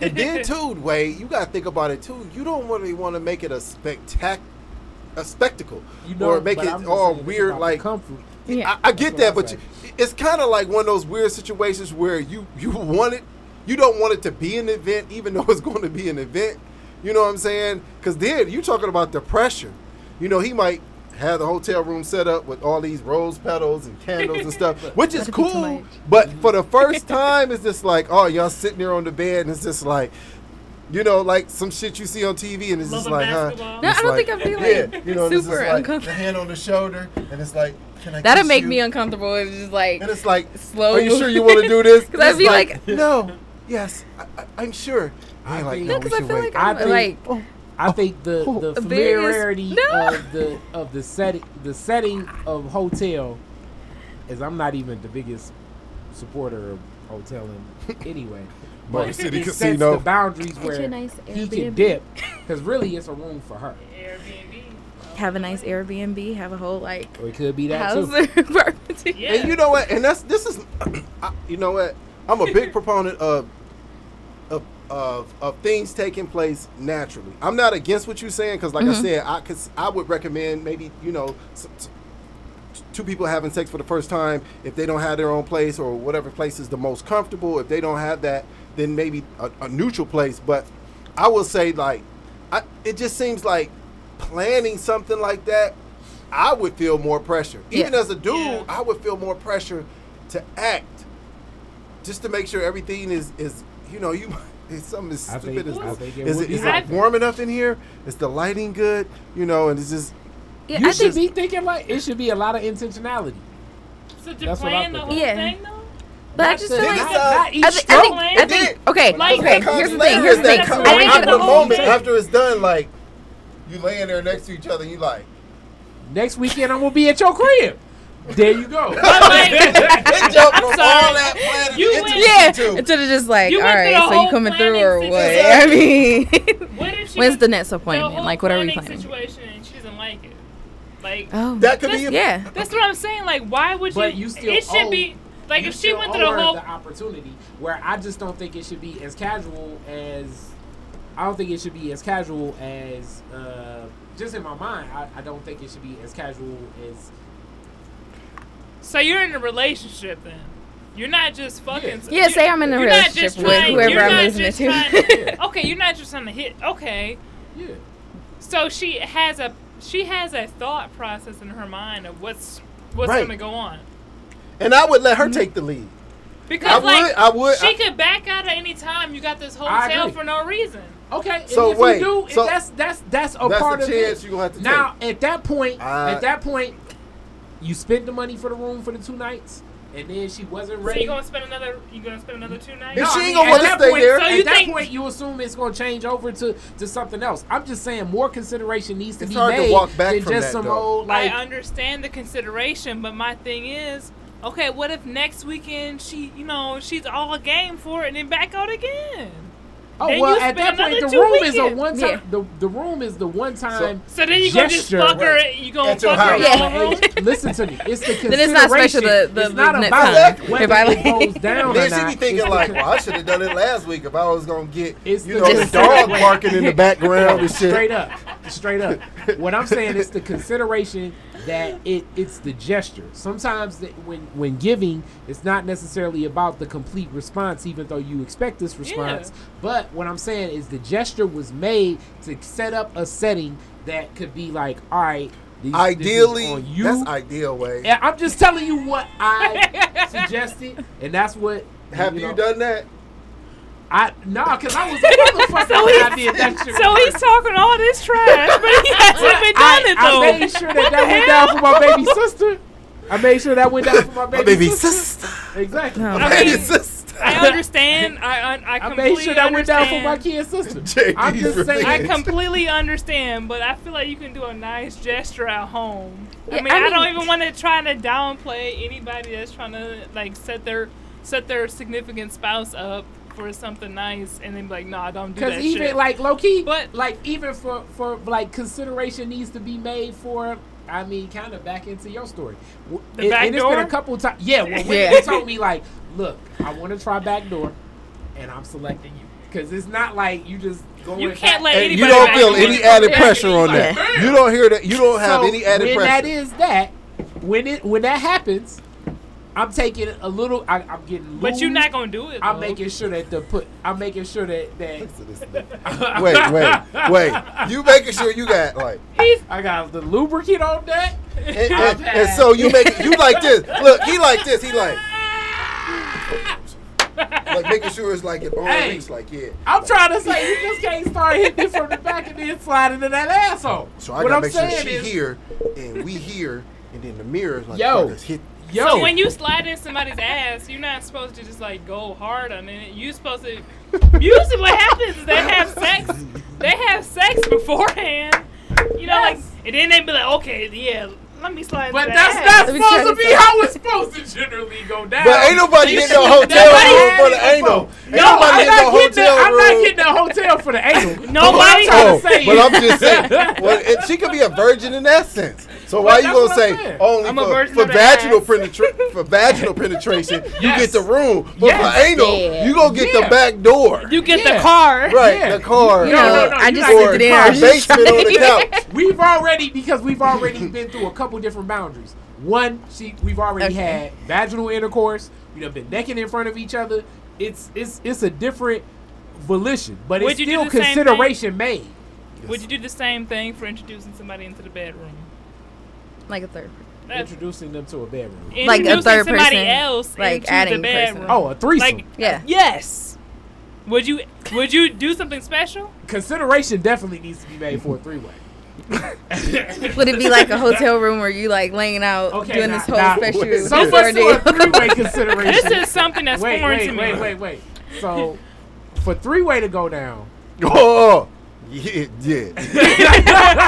And then too, Wade, you gotta think about it too. You don't really want to make it a spectac, a spectacle,
You know,
or make it all weird like
comfort.
Yeah.
I, I get that, but you, it's kind of like one of those weird situations where you you want it, you don't want it to be an event, even though it's *laughs* going to be an event. You know what I'm saying? Because then you're talking about the pressure. You know, he might have the hotel room set up with all these rose petals and candles and stuff, *laughs* which is
That'd be too
cool. But for the first time, it's just like, oh, y'all sitting there on the bed, and it's just like. You know, like some shit you see on TV, and it's just
Love
like, huh?
No, I don't
like-
think I feel
yeah,
like
you know, this is
super
like
uncomfortable.
The hand on the shoulder, and it's like, can I?
That'll
kiss
make
you?
me uncomfortable. It's just like
And it's like,
slow.
are you sure you want to do *laughs* this?
'Cause I'd be like-
no, yes, I, I, I'm sure.
I
You're like,
think-
no,
No, because I feel
wait.
like I'm
I think-
like
Oh,
I think the
Oh.
the familiarity
No.
of the of the setting the setting of hotel is I'm not even the biggest supporter of hoteling anyway.
Motor *laughs*
but
City
it
Casino.
sets the boundaries
Get
where
nice
he can dip, because really it's a room for her.
Airbnb.
Have a nice Airbnb. Have a whole like
Or it could be that
house
too. *laughs*
or.
Yeah.
And you know what? And that's this is, *clears throat* I, you know what? I'm a big *laughs* proponent of, of of of things taking place naturally. I'm not against what you're saying because, like I mm-hmm. said, I cause I would recommend maybe you know. s- s- Two people having sex for the first time, if they don't have their own place or whatever place is the most comfortable, if they don't have that, then maybe a, a neutral place. But I will say, like, I, it just seems like planning something like that, I would feel more pressure. Even
Yeah.
as a dude,
Yeah.
I would feel more pressure to act just to make sure everything is is you know you *laughs* it's something as stupid
think-
as
I
this.
think it
Is
would
it is it warm enough in here? Is the lighting good? You know, and it's just
Yeah,
You
I
should
think,
be thinking like it should be a lot of intentionality.
So to
That's
plan the whole
Yeah.
thing though?
but I just feel like
not, not each
I, thi- I think, I think, okay,
Like,
okay.
the
Here's the thing. Here's the thing. I think
after the
the
moment
moment,
after it's done, like you laying there next to each other, you like
Next weekend I'm gonna be at your crib. There you go. *laughs*
But like,
it jumped from
sorry.
all that planning
You
into
went-
yeah,
to-
instead of just like,
You
all
went through
right,
the
so you
whole
coming through
planning
or what?
situation. *laughs*
I mean,
what *laughs*
when's the next appointment?
whole
Like, what are we
planning
planning?
Situation and she doesn't like it. Like
Oh,
that could be
That's-
a,
yeah.
that's what I'm saying. Like why would you?
But you still
it should
owe-
be like if she went through the whole.
the opportunity where I just don't think it should be as casual as I don't think it should be as casual as uh, just in my mind. I, I don't think it should be as casual as
So you're in a relationship then. You're not just fucking.
Yeah.
Yeah, say I'm in a
you're not
relationship
just
with
trying-
whoever
you're
I'm
not
listening
just
to.
trying- *laughs* okay, you're not just trying to hit. Okay,
yeah.
so she has a she has a thought process in her mind of what's what's
Right.
gonna go on.
and I would let her take the lead.
Because
I
like
would, I would.
she
I-
could back out at any time. You got this
I
hotel for no reason.
Okay,
So
if
wait,
you do,
so
that's that's that's a
that's
part
the
of
chance
it.
you're gonna have to
Now, at that point,
I-
at that point, you spent the money for the room for the two nights, and then she wasn't ready.
So you gonna spend another you gonna spend another two nights?
If
No,
she
I
ain't
mean,
gonna
at
wanna
that
stay
point-
there-
So
at
you
that
think-
point, you assume it's going to change over to, to something else. I'm just saying more consideration needs to
It's
be
hard to
made
walk back
than
from
just
that,
some
though.
old like.
I understand the consideration, but my thing is, okay, what if next weekend she, you know, she's all game for it and then back out again?
Oh
then
well, at that point, the
another two
room is a one time.
Yeah.
The, the room is the one time.
So then you gonna just
Gesture.
fuck her? You gonna fuck her in
house.
your
Yeah.
own room?
Hey, listen to me. It's the consideration.
Then it's not special the- the-
it's not
the next
about
time.
whether
If I
it
like-
goes down or
Then
not.
she be thinking like, well, I should have done it last week if I was gonna get
It's
you
the
know the dog barking in the background and shit.
Straight up, straight up. What I'm saying is the consideration that it it's the gesture. Sometimes that when when giving, it's not necessarily about the complete response, even though you expect this response. But what I'm saying is the gesture was made to set up a setting that could be like, all right, these, this is
Ideally,
on you.
that's ideal way.
And I'm just telling you what I *laughs* suggested, and that's what.
Have you,
know,
done that?
I nah, cause I was a motherfucker
So
when
he-
I did that *laughs* shit.
So he's talking all this trash, but he hasn't been
I,
done it
I made sure that that went down for my baby sister. I made sure that went down for my baby,
My baby
sister.
sister.
Exactly.
No.
I
My
mean,
baby sister.
I *laughs* understand. I I, I
I made sure that went down for my
understand.
kid sister. *laughs*
JD
I'm just saying.
I completely understand, but I feel like you can do a nice gesture at home. I mean,
I
I, don't even want to try to downplay anybody that's trying to like set their set their significant spouse up for something nice, and then be like, nah, I don't do that.
Because even
shit.
like low key,
But-
like even for for like consideration needs to be made for. I mean, kind of back into your story.
The
it,
back
and it's been a couple times. Yeah, well, when
Yeah.
they told me like, look, I want to try back door, and I'm selecting you because it's not like you just going.
You can't let
And
anybody
you don't feel any added pressure on that.
Yeah.
You don't hear that. You don't have
So
any added
when
pressure.
that is that, when it when that happens, I'm taking a little. I, I'm getting.
but you're not gonna do it.
I'm
though.
making sure that the put. I'm making sure that that. *laughs*
wait, wait, wait. You making sure you got like,
He's
I got the lubricant on that.
and, and, and so you make you like this. Look, he like this. He like, like making sure it's like it all
Hey.
reach. Like yeah.
I'm trying to say you just can't start hitting it from the back and then slide into that asshole.
So I
what
gotta
I'm
make sure
saying
she
is,
here and we here, and then the mirror is like,
Yo.
fuck, hit.
yo,
So when you slide in somebody's ass, you're not supposed to just like go hard on it. You're supposed to. Usually, what happens is they have sex. They have sex beforehand. You know, like, and then they be like, okay, yeah, let me slide.
But
into
that's
that.
not supposed to be
out.
how it's supposed to generally go down.
But ain't nobody
You
getting no hotel room for the
before.
anal.
No,
nobody
I'm not
no
getting the,
hotel
I'm not
room.
getting a hotel for the anal. *laughs*
Nobody-
But what I'm trying to say
but I'm just saying. Well, it, she could be a virgin in that sense. So why
Well,
you gonna say
saying.
only
I'm
for, for vaginal
ass.
penetra- for vaginal penetration you get the room, but
Yes.
for anal
Yeah.
you gonna get
Yeah.
the back door.
You get
Yeah.
the car.
right,
Yeah.
the car.
You
No,
know,
no, no,
I just
not
sent it in. I
or
was just
basement on the *laughs*
trying-
couch.
We've already because we've already been through a couple different boundaries. One, she we've already
Okay.
had vaginal intercourse. We have been necking in front of each other. It's it's it's a different volition, but
Would
it's
you do
still
the same thing?
consideration made.
Would you do the same thing for introducing somebody into the bedroom?
Like a third.
That's
Introducing them to a bedroom.
Like a third
somebody
person,
else
like
into
adding
the
person.
bedroom.
Oh, a threesome.
Like
Yeah.
yes. Would you would you do something special?
consideration definitely needs to be made for a three way. *laughs*
Would it be like a hotel room where you like laying out
Okay,
doing
now-
this whole
now-
special
wait,
So
This
much to a three way *laughs* consideration.
This is something that's
wait,
foreign
wait,
to me.
wait, wait, wait. So for three way to go down,
Oh, *laughs* yeah, yeah.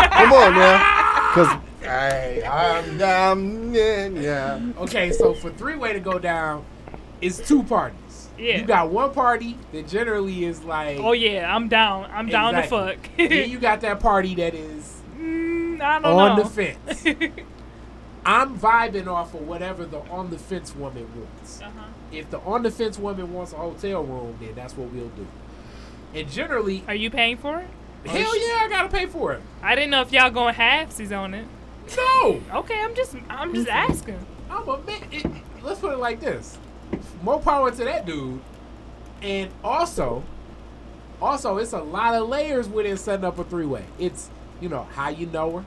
Come on now, cause I, I'm down, yeah, yeah.
okay, so for three way to go down, it's two parties.
Yeah.
You got one party that generally is like
Oh yeah, I'm down. I'm down to fuck.
then you got that party that is
Mm, I don't
on
know.
the fence. *laughs* I'm vibing off of whatever the on the fence woman wants.
uh-huh.
If the on the fence woman wants a hotel room, then that's what we'll do. And generally,
Are you paying for it?
hell yeah, I gotta pay for it.
I didn't know if y'all going halfsies on it.
No,
Okay, I'm just I'm just asking.
I'm a man. It, let's put it like this: more power to that dude. And also, also, it's a lot of layers within setting up a three way. It's you know how you know her,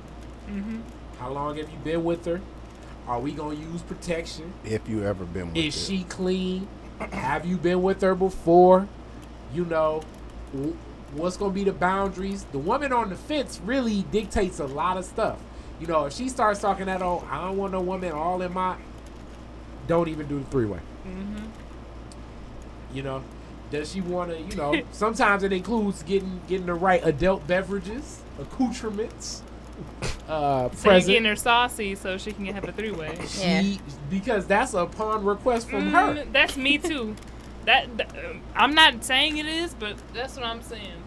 Mm-hmm.
how long have you been with her, are we gonna use protection?
If you ever been with her.
Is
it.
she clean? Have you been with her before? You know, w- what's going to be the boundaries? The woman on the fence really dictates a lot of stuff. You know, if she starts talking that, old, I don't want no woman all in my. Don't even do the three way.
hmm
You know, does she want to? You know, *laughs* sometimes it includes getting getting the right adult beverages, accoutrements, uh,
So you're getting her saucy so she can have a three way.
Yeah.
She because that's upon request from her.
Mm, That's me too. That, that um, I'm not saying it is, but that's what I'm saying.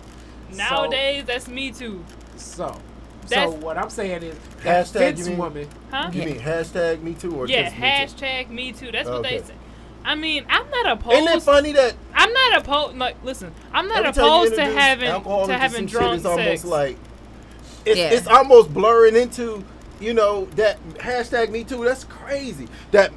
Nowadays, that's me too.
So, so what I'm saying is that
Hashtag,
fence
you mean?
woman.
Huh?
You mean hashtag me too or
Yeah,
just me too?
hashtag me too. That's what they say. I mean, I'm not opposed.
Ain't it funny that
I'm not opposed. Like, listen, I'm not
every time you
opposed to having
alcohol
to having
some shit,
drunk
it's almost
sex.
like it's,
Yeah.
it's almost blurring into you know that hashtag me too. That's crazy. That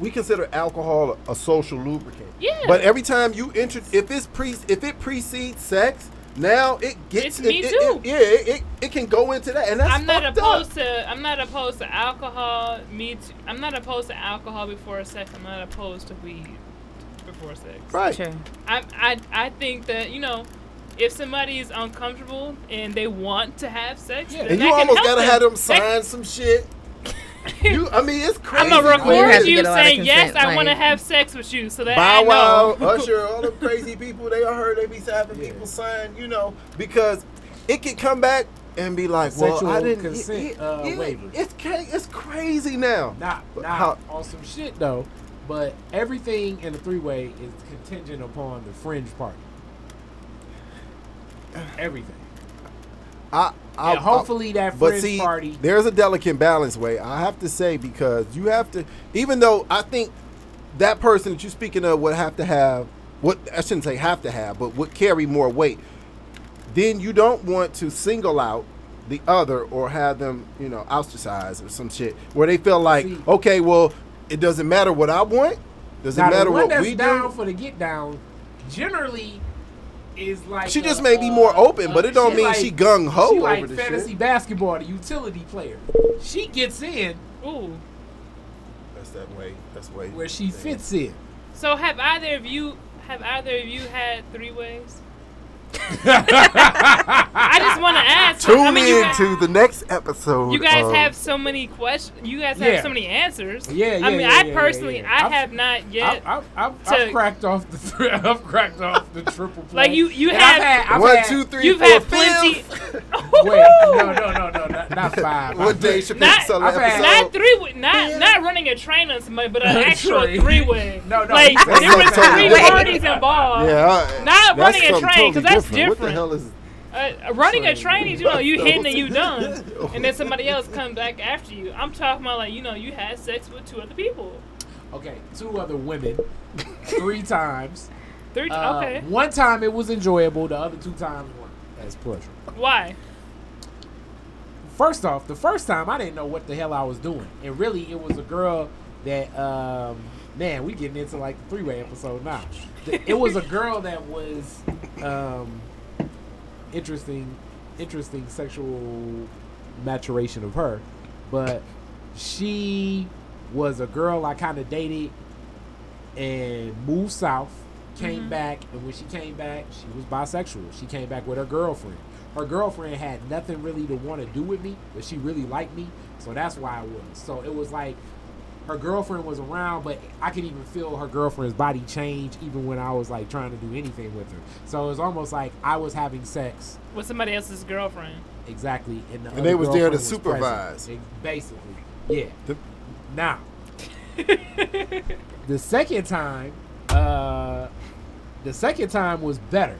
we consider alcohol a social lubricant.
Yeah.
But every time you enter, if it's pre, if it precedes sex, now it gets
It's me
it, it-
too.
it- yeah, it, it, it can go into that, and that's
I'm not opposed
up.
to. I'm not opposed to alcohol. Me too. I'm not opposed to alcohol before sex. I'm not opposed to weed before sex.
Right.
Sure.
I, I, I think that you know, if somebody is uncomfortable and they want to have sex,
Yeah.
then
And
that
you
can
almost
help
gotta
them.
have them
That-
sign some shit. *laughs* You, I mean, it's crazy.
I'm gonna
Well, you
record
have to
you,
get a lot of
saying yes,
consent,
I want to have sex with you, so that
Bow
I.
Wow, *laughs* Usher, all the crazy people, they all heard they be having
Yeah.
people sign, you know, because it can come back and be like, well,
Sexual
I didn't.
consent,
it-
uh,
it-
waiver.
It's it's crazy now.
Not
But
not
how-
on some shit though, but everything in a three way is contingent upon the fringe party. Everything.
I, I,
and hopefully that
But see,
party.
there's a delicate balance way. I have to say because you have to, even though I think that person that you're speaking of would have to have what I shouldn't say have to have, but would carry more weight. Then you don't want to single out the other or have them, you know, ostracized or some shit where they feel like,
See-
okay, well, it doesn't matter what I want. Doesn't matter what we
down
do.
for the get down generally is like
She just
a,
may be
uh,
more open, but
uh,
it don't
she
mean
like-
she gung ho
She
over
like
the
fantasy
shit.
basketball, the utility player. She gets in
Ooh.
That's that way. That's way.
where she fits in.
So have either of you have either of you had three ways? I just want to ask.
Tune
I mean, you
in
guys,
to the next episode.
you guys
of-
have so many questions. You guys
Yeah.
have so many answers.
Yeah, yeah,
I mean,
yeah,
I
yeah,
personally,
yeah, yeah.
I
I've-
have not yet.
I've, I've, I've, I've cracked off the three, *laughs* I've cracked off the triple play. *laughs*
Like, you- you
And
have-
I've had, I've
One,
had,
two, three,
You've
four,
had plenty.
fifth. *laughs*
Wait, no, no, no, no, not, not five.
What day Chappelle
Not-
solo
I've
episode?
Not three, not
Yeah.
not running a train on somebody, but an actual
Three.
three way.
No, no,
like there was three parties involved.
Yeah,
Not running a train because
totally
that's
What the
different.
hell is?
Uh, running a train is you know you
What *laughs*
hitting and you done, *laughs* and then somebody else comes back after you. I'm talking about like you know you had sex with two other people.
Okay, two other women, three *laughs* times.
Three.
Uh,
okay.
One time it was enjoyable. The other two times weren't as pleasurable.
Why?
First off, the first time I didn't know what the hell I was doing, and really it was a girl that um, man, we getting into like the three way episode now. It was a *laughs* girl that was um, interesting, interesting sexual maturation of her, but she was a girl I kind of dated and moved south. Came
Mhm.
back, and when she came back, she was bisexual. She came back with her girlfriend. Her girlfriend had nothing really to want to do with me, but she really liked me, so that's why I was. So it was like her girlfriend was around, but I could even feel her girlfriend's body change even when I was like trying to do anything with her. So it was almost like I was having sex
With somebody else's girlfriend.
exactly, and, the
And they was there to
was
supervise.
Ex- Basically, yeah.
The-
Now, *laughs* the second time, uh, the second time was better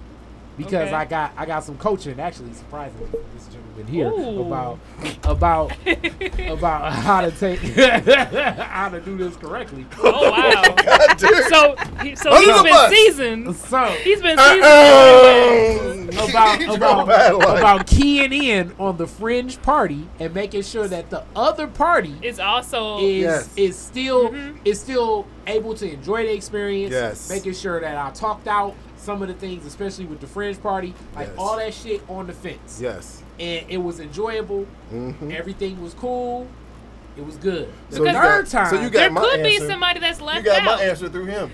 because
Okay.
I got I got some coaching actually surprisingly from this gentleman here
Ooh.
about about *laughs* about how to take *laughs* how to do this correctly.
Oh wow. *laughs*
God
so he, so
Under
he's
the
been
bus.
seasoned.
So
He's been
Uh,
seasoned.
Uh-oh.
about about, about keying in on the fringe party and making sure that the other party
is also
is
Yes.
is still
Mhm.
is still able to enjoy the experience.
Yes.
Making sure that I talked out some of the things, especially with the fringe party, like
Yes.
all that shit on the fence.
Yes.
And it was enjoyable.
Mhm.
Everything was cool. It was good. The
So you
third
got-
time,
so you got-
there
my
could be somebody that's left out.
You got
out.
my answer through him.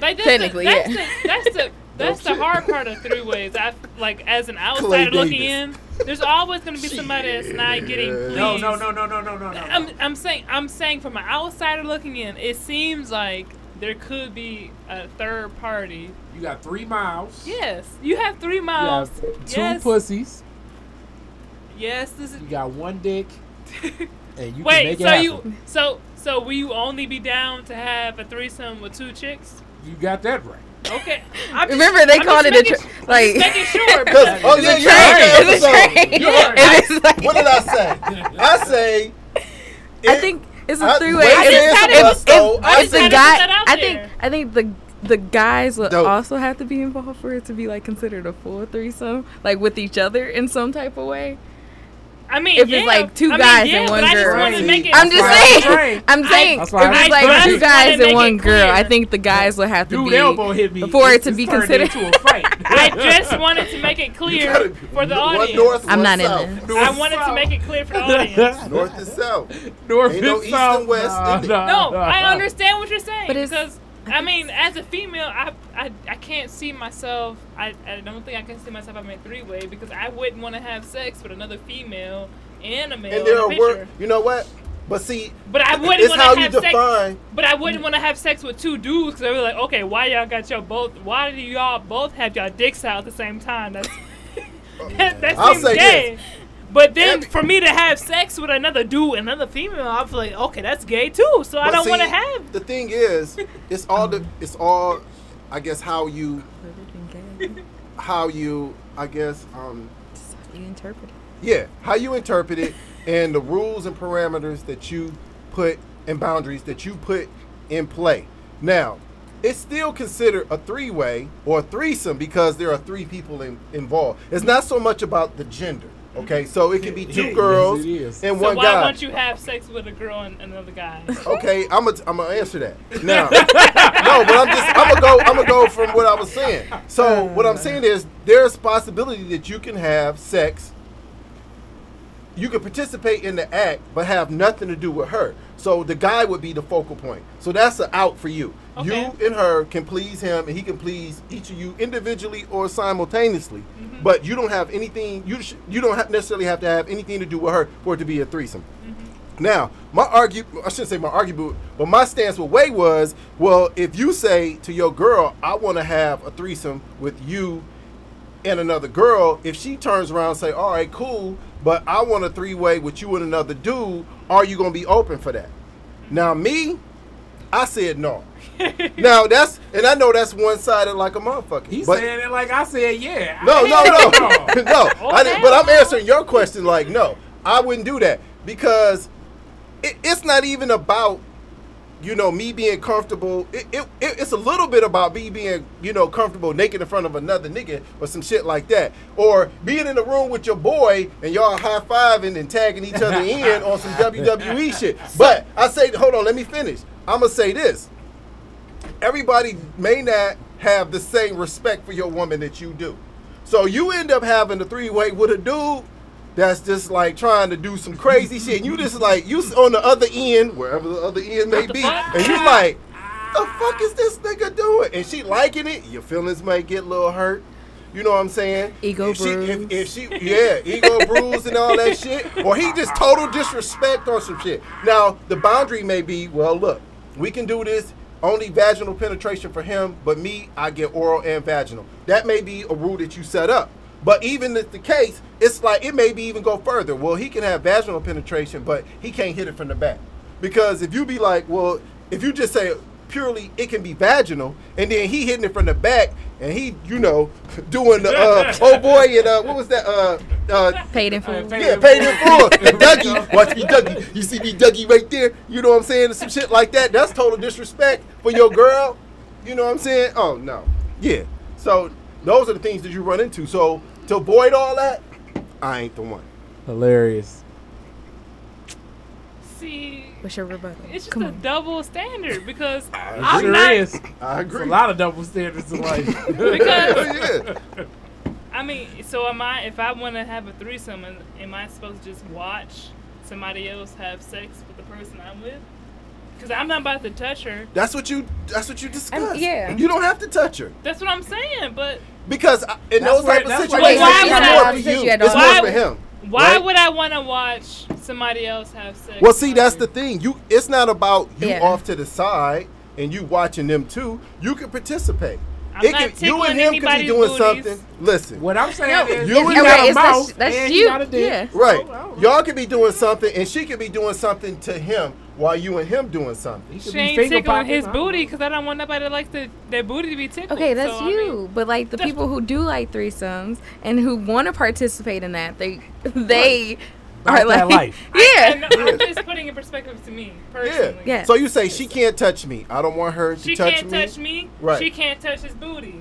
Like that's
Technically,
the, that's
yeah.
The, that's the *laughs* that's the
shit.
hard part of three ways. I like as an
Clay
outsider looking in, there's always going to be somebody that's not getting pleased.
no, no, no, no, no, no, no, no.
I'm I'm saying I'm saying from an outsider looking in, it seems like there could be a third party.
you got three miles.
Yes, you have three
You
miles.
have two
yes,
pussies.
yes. This is
You got one dick, *laughs* and you can
wait.
make
So
it happen.
you so so will you only be down to have a threesome with two chicks?
you got that right.
Okay. Just-
Remember, they
I'm
called
just
it a tra- like-
making *laughs* sure.
Because
because-
oh
It's
yeah,
a
you
train.
heard
It's a train.
episode. You heard
And
that.
it's like-
What did I say? *laughs* I say.
I think it's a three way.
wait,
I just had it-
If- though,
I
if
just
the
had to
guy,
put that out
I think. I think the the guys would
Dope.
also have to be involved for it to be like considered a full threesome, like with each other in some type of way.
I mean,
If
yeah.
it's like two
I mean,
guys
yeah,
and one girl.
wanted to make it.
I'm just
why I
saying.
trained.
I'm saying
That's
if
why I
it's like two guys and one girl, I think the guys would have to
Dude
be
elbow hit me
for it
It's-
to be considered.
into a fight. *laughs*
I just wanted to make it clear for the audience.
north,
I'm
one
not in
south.
this.
North,
I wanted to make it clear for the audience.
north and south.
North
Ain't no
and
east and west,
Nah,
is it?
nah,
No. I understand what you're saying
But it's-
because I mean, as a female, I, I I can't see myself. I, I don't think I can see myself having a three way because I wouldn't want to have sex with another female and a male
And there
in a
are
picture.
work. You know what? But see,
But I wouldn't
it's
want
how
to
you
have sex.
define.
But I wouldn't want to have sex with two dudes because I was like, okay, why y'all got your both? Why do y'all both have y'all dicks out at the same time? That's *laughs* that, that
I'll
seems
say
gay. But then for me to have sex with another dude, another female, I'm like okay, that's gay too. So I
But
don't want to have.
The thing is, *laughs* it's all the. It's all. I guess how you how you I guess um
You interpret it.
yeah how you interpret it and the rules and parameters that you put and boundaries that you put in play. Now, it's still considered a three way or a threesome because there are three people in, involved. It's not so much about the gender. Okay, so it can be two
Yes,
girls
it is.
and
So
one
why
guy.
won't you have sex with a girl and another guy?
Okay, I'm gonna I'm gonna answer that *laughs* now. no, but I'm just I'm gonna go I'm gonna go from what I was saying. So what I'm saying is there's possibility that you can have sex you could participate in the act but have nothing to do with her. So the guy would be the focal point. So that's an out for you.
Okay.
You and her can please him, and he can please each of you individually or simultaneously.
Mm-hmm.
But you don't have anything. You sh- you don't have necessarily have to have anything to do with her for it to be a threesome. Now, my argue I shouldn't say my argument, but my stance with Way was, well, if you say to your girl, I want to have a threesome with you and another girl, if she turns around and say, all right, cool, but I want a three way with you and another dude, are you gonna be open for that? Now me, I said no. *laughs* now that's and I know that's one sided like a motherfucker.
He's
but
said it like I said, yeah.
no, no, no, *laughs* *laughs*
No.
no. I didn't, but I'm answering your question like no, I wouldn't do that because it, it's not even about you know me being comfortable. It, it, it- it's a little bit about me being you know comfortable naked in front of another nigga or some shit like that, or being in the room with your boy and y'all high fiving and tagging each other in on some WWE shit. But I say, hold on, let me finish. I'm gonna say this everybody may not have the same respect for your woman that you do. So you end up having a three way with a dude that's just like trying to do some crazy shit. And you just like you on the other end, wherever the other end may be, and you like, the fuck is this nigga doing? And she liking it. Your feelings might get a little hurt. You know what I'm saying?
Ego
if she, if,
bruise.
if she, yeah, ego bruise and all that shit, or he just total disrespect on some shit. Now the boundary may be, well, look, we can do this only vaginal penetration for him, but me, I get oral and vaginal. That may be a rule that you set up. But even if the case, it's like it may be even go further. Well, he can have vaginal penetration, but he can't hit it from the back. Because if you be like, well, if you just say purely it can be vaginal, and then he hitting it from the back, and he, you know, *laughs* doing the uh, oh boy and uh, what was that? Uh, uh,
Paid in full.
Uh, paid-
yeah, paid in full. *laughs* The Dougie, watch me, Dougie. You see me, Dougie, right there. You know what I'm saying? Some shit like that. That's total disrespect for your girl. You know what I'm saying? Oh no, yeah. So those are the things that you run into. So to avoid all that, I ain't the one.
Hilarious.
See,
What's your rebuttal?
it's just
Come
a
on.
double standard because
I
It
I'm
sure
not.
is.
I
There's
agree.
a lot of double standards in life. *laughs*
Because- oh,
yeah.
I mean, so am I? If I want to have a threesome, am- am I supposed to just watch somebody else have sex with the person I'm with? Because I'm not about to touch her.
That's what you. That's what you discussed.
yeah.
You don't have to touch her
That's what I'm saying. But
because I- in
That's
those
where-
type of situations, it's more for you.
you
It's more for him.
Why
Right?
would I want to watch somebody else have sex?
Well, see, that's the thing. You, it's not about you
Yeah.
off to the side and you watching them too. You can participate.
I'm not
you and him could be doing
booties.
something. Listen,
what I'm saying
No,
is,
You
you
and
got
that-
a
it's- that's- that's
and
you.
you got a dick.
Yeah.
right?
Oh, oh.
Y'all could be doing something, and she could be doing something to him while you and him doing something.
He could
She
be
ain't tickling his
I
booty because I don't want nobody that likes the, their booty to be tickled.
Okay, that's
So, I
you.
mean,
but like the people who do like threesomes and who want to participate in that, they *laughs* they are
About that
like
life. *laughs*
yeah.
I'm just putting in perspective to me personally.
Yeah.
So you say she can't touch me. I don't want her to
She
touch me.
She can't touch me.
Right.
She can't touch his booty.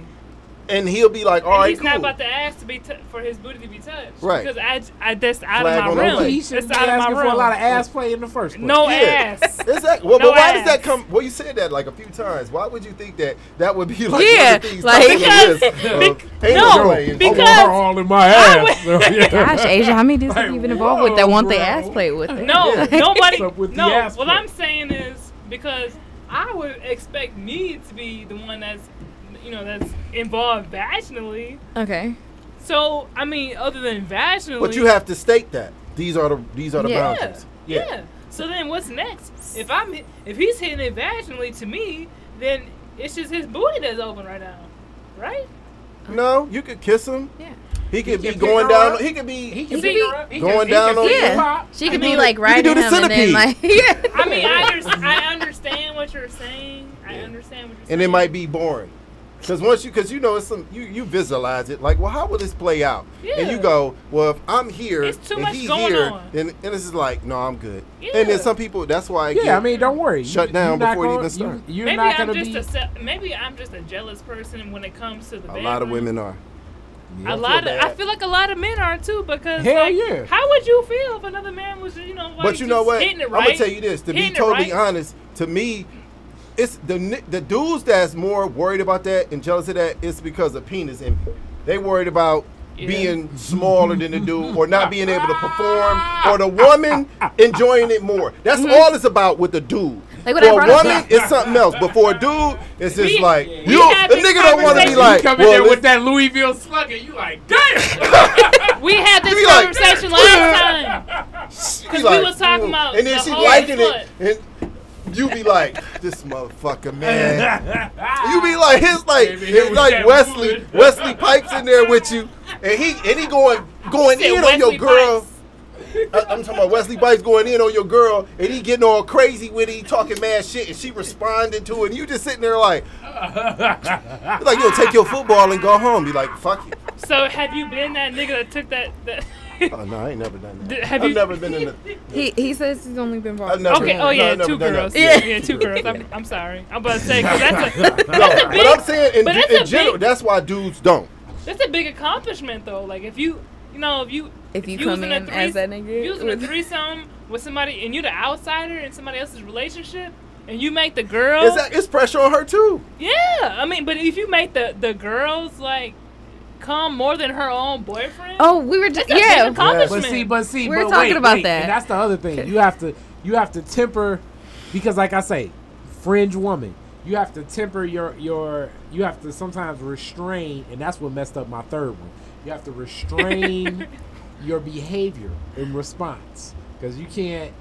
And he'll be like, "All
and
right,
he's
cool."
not about to ask to be t- for his booty to be touched.
Right.
Because I, I that's out
Flag
of my
the
realm.
plate.
He
That's
should be
out of my
asking for a lot of ass play in the first place.
No
Yeah.
ass. *laughs*
Exactly. Well,
No
but why does that come? Well, you said that like a few times. Why would you think that that would be *laughs* like
Yeah,
one of the things
like-
top on the list
Because- *laughs*
of
no,
play
because-
I want all in my ass. So, yeah.
Gosh, Asia, how many dudes
Like,
are you even involved with that
whoa,
want the ass played with it?
No,
Yeah.
nobody.
With
no,
ass
what? I'm saying is because I would expect me to be the one that's, you know, that's involved vaginally.
Okay.
So I mean, other than vaginally.
But you have to state that these are the these are the
Yeah.
boundaries.
Yeah. yeah. So then what's next? If I'm if he's hitting it vaginally to me, then it's just his booty that's open right now, right?
No, you could kiss him.
Yeah.
He could
can
be going down.
up.
He could be.
He can
See,
pick her up. He
going
can,
down on
Yeah. She
You
could
can
be like
the- you
riding
do the
him and then
centipede.
like *laughs* yeah.
I mean, I, under, I understand what you're saying. I understand what you're saying.
and it might be boring. Because once you, because you know, it's some you you visualize it like, well, how will this play out? Yeah. And you go, well, if I'm here
It's too
and he's here,
on.
then and this is like, no, I'm good.
Yeah.
And then some people, that's why I
Yeah,
get,
I mean, don't worry.
Shut
You-
down
you're
before it
gonna-
even start.
You, you're
maybe
not
I'm
gonna
just
be.
a se- maybe I'm just a jealous person when it comes to the
a lot of women are.
A lot of,
bad.
I feel like a lot of men are too because
Hell
like,
yeah.
how would you feel if another man was you know like
But you know what?
hitting it
I'm gonna tell you this. To be totally
right.
honest, to me, it's the the dudes that's more worried about that and jealous of that is because of penis envy. They worried about
Yeah.
being smaller than the dude, or not *laughs* being able to perform, or the woman enjoying it more. That's mm-hmm. all it's about with the dude.
Like
for a
brought up-
woman, it's something else. But for a dude, it's just
We-
like
we
you.
had
The
this
nigga don't want to be like,
you come in
well,
there with that Louisville slugger, you like, damn. *laughs*
We had this
be like-
conversation last time. Cause
be
we was talking mm. about
and then
the
she liking
foot.
it, and you be like, this motherfucker, man. *laughs* You be like, his like,
Baby, here
it's like Wesley,
moving.
Wesley Pipes in there with you, and he and he going going
Said
in on your girl.
Pipes.
I, I'm talking about Wesley Pipes going in on your girl, and he getting all crazy with it, he talking mad shit, and she responding to it, and you just sitting there like, *laughs* like you'll take your football and go home, be like, fuck it.
So have you been that nigga that took that? that *laughs*
Oh no, I ain't never done that.
Did- have
I've
you-
never been in the. *laughs*
He he says he's only been brought.
Never-
okay. Oh yeah,
I've
two girls.
Yeah.
Yeah, *laughs* two girls. I'm, I'm sorry. I'm about to say 'cause that's a
No, but I'm saying in,
But that's
in general,
big-
that's why dudes don't.
that's a big accomplishment though. Like if you you know if you
If you
using
come
a
in as that nigga
using a
with-
threesome with somebody and you're the outsider in somebody else's relationship and you make the girl
It's, it's pressure on her too.
yeah I mean but if you make the the girls like come more than her own boyfriend
Oh, we were just
That's
yeah.
But see, but see,
We were
but
talking
wait,
about
wait,
that.
And that's the other thing. You have to, you have to temper, because like I say, fringe woman. You have to temper your your. You have to sometimes restrain, and that's what messed up my third one. You have to restrain *laughs* your behavior in response, because you can't,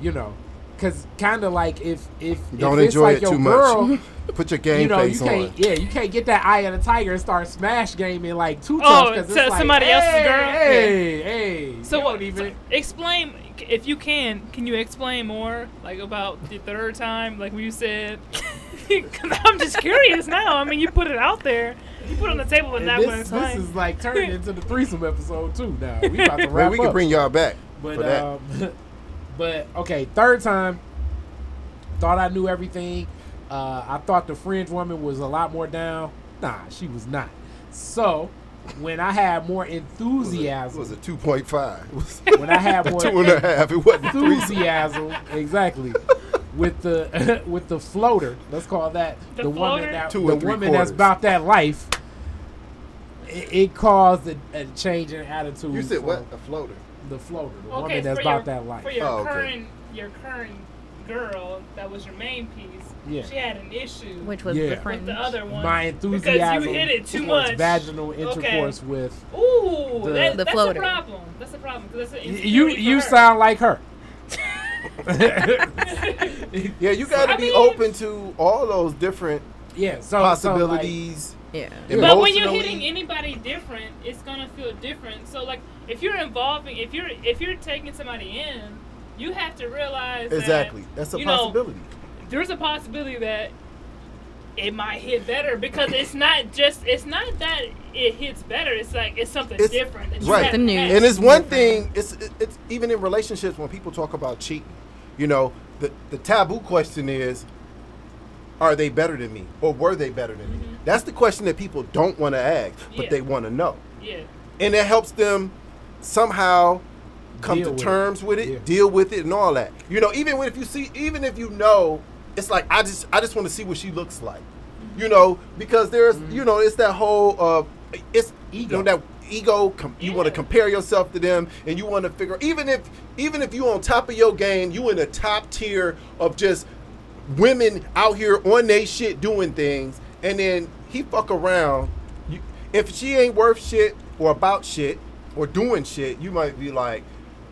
you know, because kind of like if if
Don't
if it's
enjoy
like
it
your
too
girl,
much. *laughs* Put your game *laughs*
you know, you
face
can't,
on.
yeah, you can't get that eye of the tiger and start smash gaming like two
Oh,
tough. 'cause
to
it's like,
somebody else's girl?
Hey, hey.
so what
don't even.
so explain if you can can you explain more like about the third time like when you said *laughs* because I'm just curious now I mean you put it out there you put it on the table but
And
not
this,
going to
this is like turning into the threesome episode too. Now we about to
Man,
wrap
we can
up.
bring y'all back
but
for that.
um, but okay, third time. Thought I knew everything. Uh, I thought the fringe woman was a lot more down. Nah, she was not. So when I had more enthusiasm,
it
enthusiasm,
was a two point five.
when I had *laughs* more
two and a half. It wasn't three.
enthusiasm, exactly. With the *laughs* with the floater, let's call that
The
the, woman that
Two
the
and three
woman that's about that life. It, it caused a, a change in attitude.
You said
from
what? A floater.
The floater, the
okay
woman that's
for
about
your,
that life.
for your
Oh, okay.
current your current girl that was your main piece
Yeah.
she had an issue
Which was
Yeah.
the
With
with the other one
My enthusiasm
because
enthusiasm
you hit it too much
vaginal
Okay.
intercourse with
Ooh,
The-
that,
The
that's
floater.
a problem. That's a problem because that's an
you. You
her.
sound like her. *laughs* *laughs*
Yeah, you got to
I
be
mean-
open to all those different
yeah, so so, like,
possibilities.
yeah.
But when you're hitting anybody different, it's gonna feel different. So like, if you're involving, if you're if you're taking somebody in, you have to realize
exactly,
that,
that's a
you know,
possibility.
there's a possibility that it might hit better because it's not just it's not that it hits better. It's like it's something
It's-
different. That you
right.
haven't
Something new.
And it's one thing. It's it's even in relationships when people talk about cheating. You know, the the taboo question is, are they better than me, or were they better than me? That's the question that people don't want to ask, but
Mm-hmm. Yeah.
they want to know,
yeah.
and it helps them somehow come
Deal
to
with it.
terms with it,
Yeah.
deal with it, and all that. You know, even when if you see, even if you know, it's like I just I just want to see what she looks like. You know, because there's you know it's that whole uh it's
Ego.
you know that ego com- you want to compare yourself to them and you want to figure even if even if you on top of your game you in the top tier of just women out here on they shit doing things and then he fuck around you, if she ain't worth shit or about shit or doing shit you might be like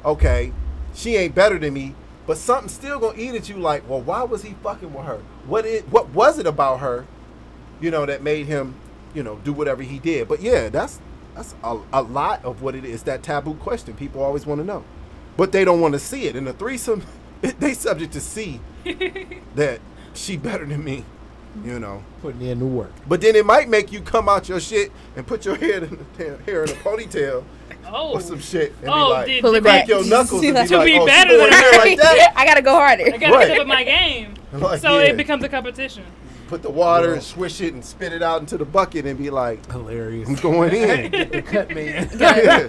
okay she ain't better than me but something still gonna eat at you like well why was he fucking with her what it what was it about her you know, that made him, you know, do whatever he did. But yeah, that's that's a, a lot of what it is. That taboo question people always want to know, but they don't want to see it. In a threesome, *laughs* they subject to see *laughs* that she better than me, you know.
putting in the work.
But then it might make you come out your shit and put your *laughs* hair in the hair in a ponytail
Oh.
or some shit and
Oh,
be like,
did-
Pull it back.
your *laughs* knuckles and be
To
like,
be
oh,
better than her.
like that. *laughs*
I gotta go harder.
I gotta
Right.
step up my game. *laughs*
Like,
so
yeah.
it becomes a competition.
Put the water and swish it and spit it out into the bucket and be like,
Hilarious.
I'm going in.
the cut man.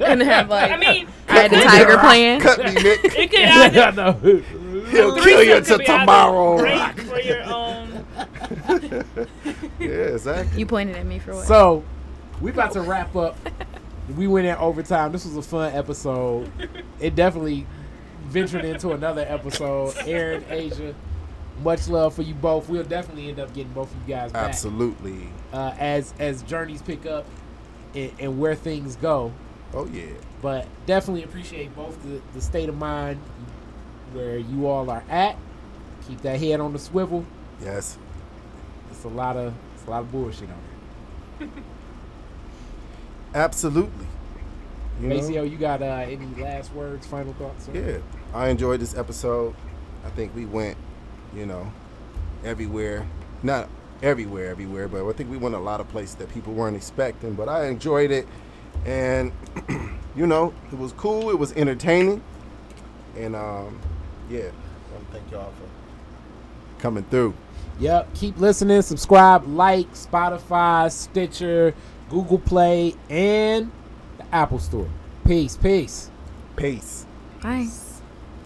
and have like
I mean,
I had the tiger playing.
Cut me, Mick.
it could either
I know.
He'll
threesome
kill you
could
till
be either
tomorrow.
Great for your own.
Yeah, exactly.
You pointed at me for what?
So, we about to wrap up we went in overtime. This was a fun episode. It definitely ventured into another episode. Aaron, Asia, much love for you both. We'll definitely end up getting both of you guys back
Absolutely.
uh, as as journeys pick up and, and where things go.
Oh yeah.
But definitely appreciate both the, the state of mind where you all are at. Keep that head on the swivel.
Yes.
It's a lot of it's a lot of bullshit on here.
Absolutely. You know?
Maceo, you got uh, any last words, final thoughts? sir?
Yeah, I enjoyed this episode. I think we went, you know, everywhere. Not everywhere, everywhere, but I think we went a lot of places that people weren't expecting. But I enjoyed it, and *clears throat* you know, it was cool. It was entertaining, and um, yeah, I want to thank y'all for coming through.
Yep. Keep listening. Subscribe, like Spotify, Stitcher, Google Play, and the Apple Store. Peace. Peace.
Peace.
Bye.